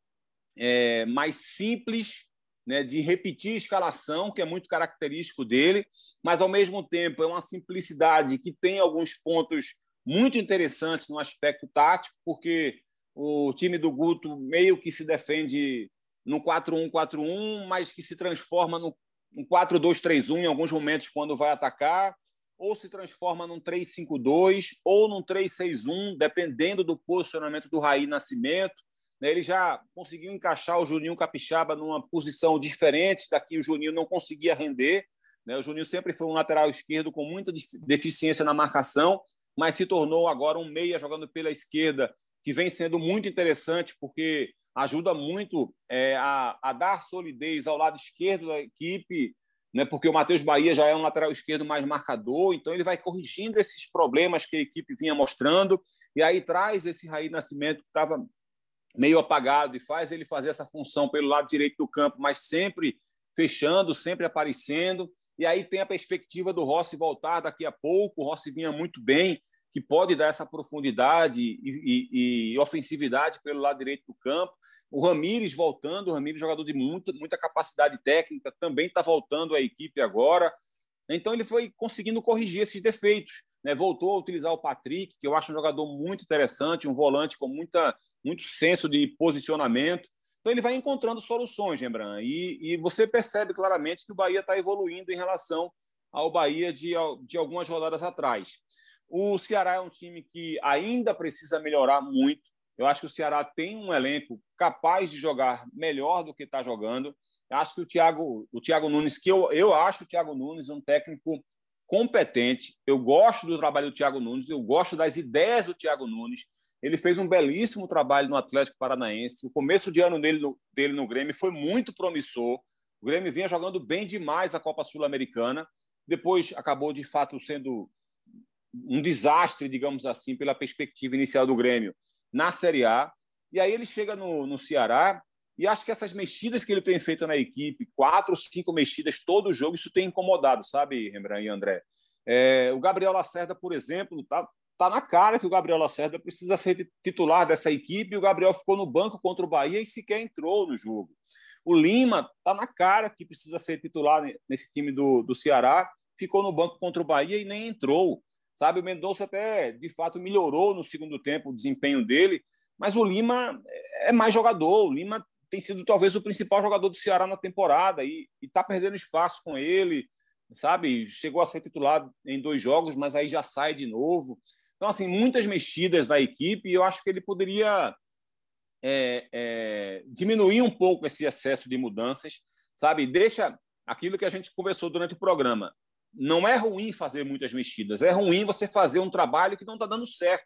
é, mais simples, né, de repetir a escalação, que é muito característico dele, mas ao mesmo tempo é uma simplicidade que tem alguns pontos muito interessantes no aspecto tático, porque o time do Guto meio que se defende no 4-1-4-1, mas que se transforma no 4-2-3-1 em alguns momentos quando vai atacar ou se transforma num 3-5-2 ou num 3-6-1, dependendo do posicionamento do Raí Nascimento. Né? Ele já conseguiu encaixar o Juninho Capixaba numa posição diferente da que o Juninho não conseguia render. Né? O Juninho sempre foi um lateral esquerdo com muita deficiência na marcação, mas se tornou agora um meia jogando pela esquerda, que vem sendo muito interessante, porque ajuda muito é, a, a dar solidez ao lado esquerdo da equipe, né, porque o Matheus Bahia já é um lateral esquerdo mais marcador, então ele vai corrigindo esses problemas que a equipe vinha mostrando, e aí traz esse Raí Nascimento que estava meio apagado e faz ele fazer essa função pelo lado direito do campo, mas sempre fechando, sempre aparecendo. E aí tem a perspectiva do Rossi voltar daqui a pouco. O Rossi vinha muito bem, que pode dar essa profundidade e, e, e, ofensividade pelo lado direito do campo. O Ramires voltando, o Ramires, jogador de muita, muita capacidade técnica, também está voltando à equipe agora. Então ele foi conseguindo corrigir esses defeitos. Né? Voltou a utilizar o Patrick, que eu acho um jogador muito interessante, um volante com muita, muito senso de posicionamento. Então ele vai encontrando soluções, Rembrandt. E, e você percebe claramente que o Bahia está evoluindo em relação ao Bahia de, de algumas rodadas atrás. O Ceará é um time que ainda precisa melhorar muito. Eu acho que o Ceará tem um elenco capaz de jogar melhor do que está jogando. Acho que o Thiago, o Thiago Nunes, que eu, eu acho o Thiago Nunes um técnico competente. Eu gosto do trabalho do Thiago Nunes, eu gosto das ideias do Thiago Nunes. Ele fez um belíssimo trabalho no Atlético Paranaense. O começo de ano dele no, dele no Grêmio foi muito promissor. O Grêmio vinha jogando bem demais a Copa Sul-Americana. Depois acabou, de fato, sendo um desastre, digamos assim, pela perspectiva inicial do Grêmio na Série A. E aí ele chega no, no Ceará e acho que essas mexidas que ele tem feito na equipe, quatro, cinco mexidas todo jogo, isso tem incomodado, sabe, Rembrandt e André? É, o Gabriel Lacerda, por exemplo, tá, tá na cara que o Gabriel Lacerda precisa ser titular dessa equipe. O Gabriel ficou no banco contra o Bahia e sequer entrou no jogo. O Lima tá na cara que precisa ser titular nesse time do, do Ceará, ficou no banco contra o Bahia e nem entrou. Sabe, o Mendonça até de fato melhorou no segundo tempo o desempenho dele, mas o Lima é mais jogador, o Lima tem sido talvez o principal jogador do Ceará na temporada e está perdendo espaço com ele, sabe? Chegou a ser titular em dois jogos, mas aí já sai de novo. Então, assim, muitas mexidas da equipe e eu acho que ele poderia é, é, diminuir um pouco esse excesso de mudanças, sabe? Deixa aquilo que a gente conversou durante o programa. Não é ruim fazer muitas mexidas, é ruim você fazer um trabalho que não está dando certo.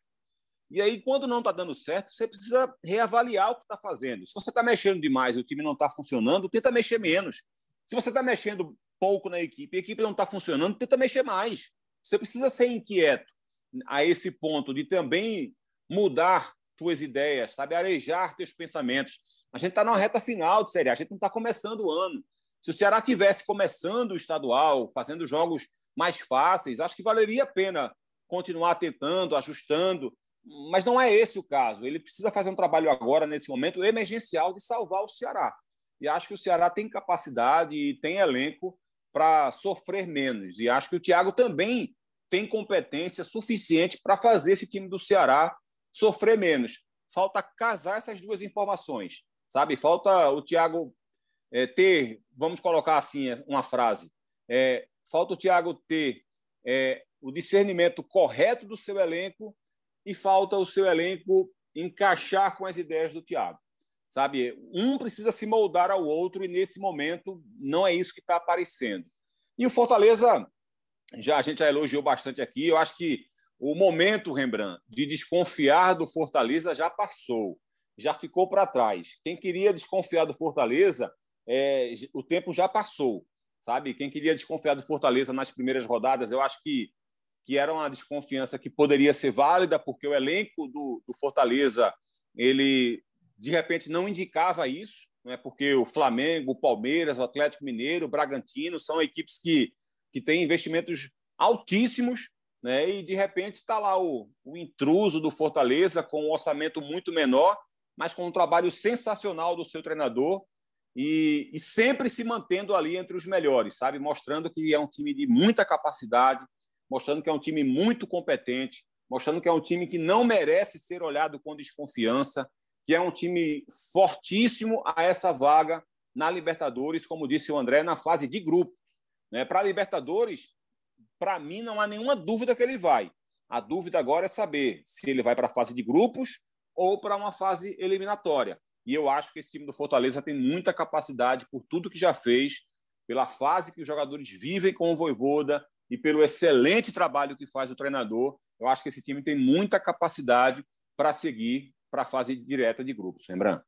E aí, quando não está dando certo, você precisa reavaliar o que está fazendo. Se você está mexendo demais e o time não está funcionando, tenta mexer menos. Se você está mexendo pouco na equipe e a equipe não está funcionando, tenta mexer mais. Você precisa ser inquieto a esse ponto de também mudar tuas ideias, sabe? Arejar teus pensamentos. A gente está numa reta final de Série A, a gente não está começando o ano. Se o Ceará tivesse começando o estadual, fazendo jogos mais fáceis, acho que valeria a pena continuar tentando, ajustando, mas não é esse o caso. Ele precisa fazer um trabalho agora, nesse momento emergencial, de salvar o Ceará. E acho que o Ceará tem capacidade e tem elenco para sofrer menos. E acho que o Thiago também tem competência suficiente para fazer esse time do Ceará sofrer menos. Falta casar essas duas informações, sabe? Falta o Thiago é, ter, vamos colocar assim uma frase, é, falta o Thiago ter é, o discernimento correto do seu elenco e falta o seu elenco encaixar com as ideias do Thiago. Sabe, um precisa se moldar ao outro e nesse momento não é isso que está aparecendo. E o Fortaleza, já a gente já elogiou bastante aqui, eu acho que o momento, Rembrandt, de desconfiar do Fortaleza já passou, já ficou para trás. Quem queria desconfiar do Fortaleza, é, o tempo já passou, sabe? Quem queria desconfiar do Fortaleza nas primeiras rodadas, eu acho que que era uma desconfiança que poderia ser válida, porque o elenco do, do Fortaleza ele de repente não indicava isso, né? porque o Flamengo, o Palmeiras, o Atlético Mineiro, o Bragantino são equipes que, que têm investimentos altíssimos, né? e de repente está lá o, o intruso do Fortaleza com um orçamento muito menor, mas com um trabalho sensacional do seu treinador e, e sempre se mantendo ali entre os melhores, sabe? Mostrando que é um time de muita capacidade, mostrando que é um time muito competente, mostrando que é um time que não merece ser olhado com desconfiança, que é um time fortíssimo a essa vaga na Libertadores, como disse o André, na fase de grupos. Né? Para a Libertadores, para mim, não há nenhuma dúvida que ele vai. A dúvida agora é saber se ele vai para a fase de grupos ou para uma fase eliminatória. E eu acho que esse time do Fortaleza tem muita capacidade por tudo que já fez, pela fase que os jogadores vivem com o Voivoda, e pelo excelente trabalho que faz o treinador, eu acho que esse time tem muita capacidade para seguir para a fase direta de grupos. Lembrando.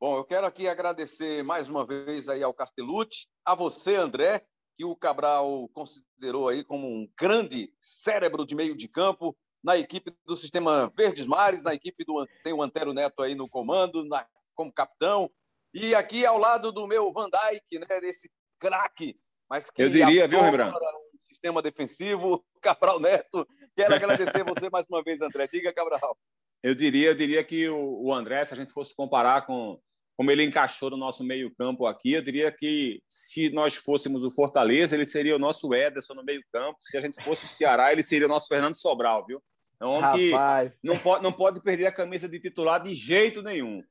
Bom, eu quero aqui agradecer mais uma vez aí ao Castellucci, a você, André, que o Cabral considerou aí como um grande cérebro de meio de campo na equipe do Sistema Verdes Mares, na equipe do tem o Antero Neto aí no comando, na, como capitão, e aqui ao lado do meu Van Dijk, né, desse craque mas que eu diria, viu, Rembrandt? Um sistema defensivo, Cabral Neto. Quero agradecer você mais uma vez, André. Diga, Cabral. Eu diria, eu diria que o, André, se a gente fosse comparar com como ele encaixou no nosso meio-campo aqui, eu diria que se nós fôssemos o Fortaleza, ele seria o nosso Ederson no meio-campo. Se a gente fosse o Ceará, ele seria o nosso Fernando Sobral, viu? É um homem Rapaz. que não pode, não pode perder a camisa de titular de jeito nenhum.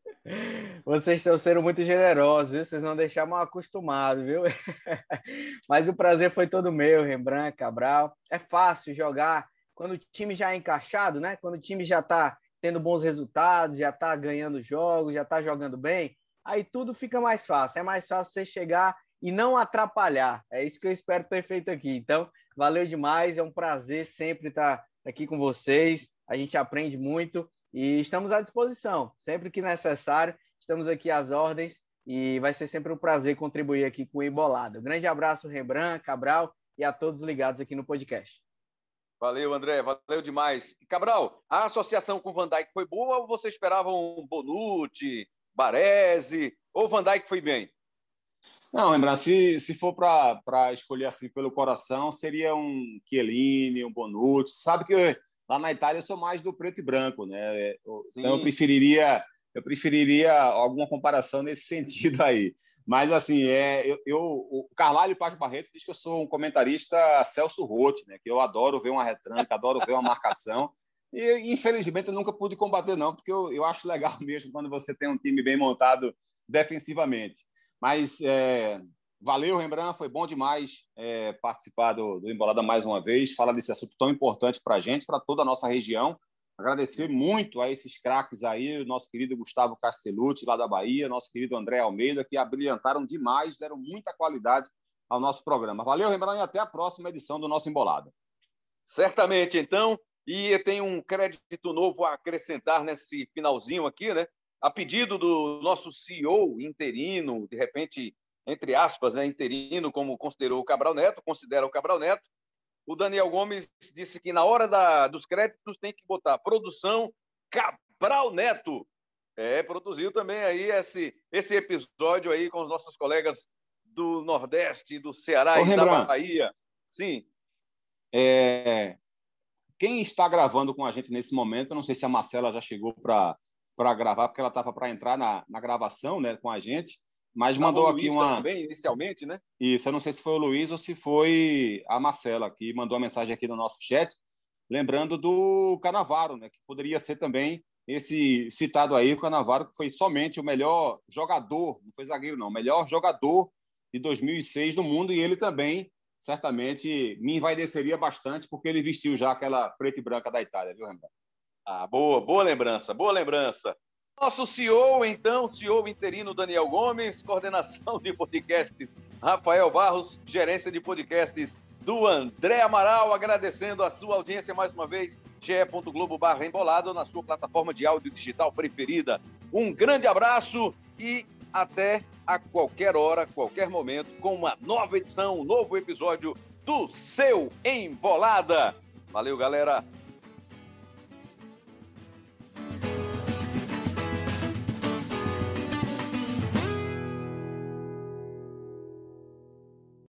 Vocês estão sendo muito generosos, viu? Vocês vão deixar mal acostumado, viu? Mas o prazer foi todo meu, Rembrandt, Cabral. É fácil jogar quando o time já é encaixado, né? Quando o time já está tendo bons resultados, já está ganhando jogos, já está jogando bem, aí tudo fica mais fácil. É mais fácil você chegar e não atrapalhar. É isso que eu espero ter feito aqui. Então, valeu demais. É um prazer sempre estar aqui com vocês. A gente aprende muito. E estamos à disposição, sempre que necessário, estamos aqui às ordens e vai ser sempre um prazer contribuir aqui com o Embolada. Um grande abraço, Rembrandt, Cabral e a todos ligados aqui no podcast. Valeu, André, valeu demais. Cabral, a associação com o Van Dijk foi boa ou você esperava um Bonucci, Baresi, ou o Van Dijk foi bem? Não, lembrar, se, se for para escolher assim pelo coração, seria um Chiellini, um Bonucci. Sabe que Lá na Itália eu sou mais do preto e branco, né? Então eu preferiria eu preferiria alguma comparação nesse sentido aí. Mas, assim, é, eu, eu, o Carvalho Paz Barreto diz que eu sou um comentarista Celso Rotti, né? que eu adoro ver uma retranca, adoro ver uma marcação. E, infelizmente, eu nunca pude combater, não, porque eu, eu acho legal mesmo quando você tem um time bem montado defensivamente. Mas é, valeu, Rembrandt, foi bom demais é, participar do, do Embolada mais uma vez, falar desse assunto tão importante para a gente, para toda a nossa região. Agradecer muito a esses craques aí, o nosso querido Gustavo Castellucci, lá da Bahia, nosso querido André Almeida, que abrilhantaram demais, deram muita qualidade ao nosso programa. Valeu, Rembrandt, e até a próxima edição do nosso Embolada. Certamente, então. E eu tenho um crédito novo a acrescentar nesse finalzinho aqui, né? A pedido do nosso CEO interino, de repente, entre aspas, né, interino, como considerou o Cabral Neto, considera o Cabral Neto, o Daniel Gomes disse que na hora da, dos créditos tem que botar produção Cabral Neto. É, produziu também aí esse, esse episódio aí com os nossos colegas do Nordeste, do Ceará Ô, e da Bahia. Sim. É, quem está gravando com a gente nesse momento, eu não sei se a Marcela já chegou para gravar, porque ela estava para entrar na, na gravação né, com a gente, mas mandou aqui uma. Também, inicialmente, né? Isso, eu não sei se foi o Luiz ou se foi a Marcela, que mandou uma mensagem aqui no nosso chat, lembrando do Canavaro, né? Que poderia ser também esse citado aí, o Canavaro, que foi somente o melhor jogador, não foi zagueiro, não, o melhor jogador de 2006 do mundo, e ele também, certamente, me envaideceria bastante, porque ele vestiu já aquela preta e branca da Itália, viu, Rembrandt? Ah, boa, boa lembrança, boa lembrança. Nosso CEO, então, CEO interino Daniel Gomes, coordenação de podcast Rafael Barros, gerência de podcasts do André Amaral, agradecendo a sua audiência mais uma vez, ge.globo barra embolado na sua plataforma de áudio digital preferida. Um grande abraço e até a qualquer hora, qualquer momento, com uma nova edição, um novo episódio do seu Embolada. Valeu, galera!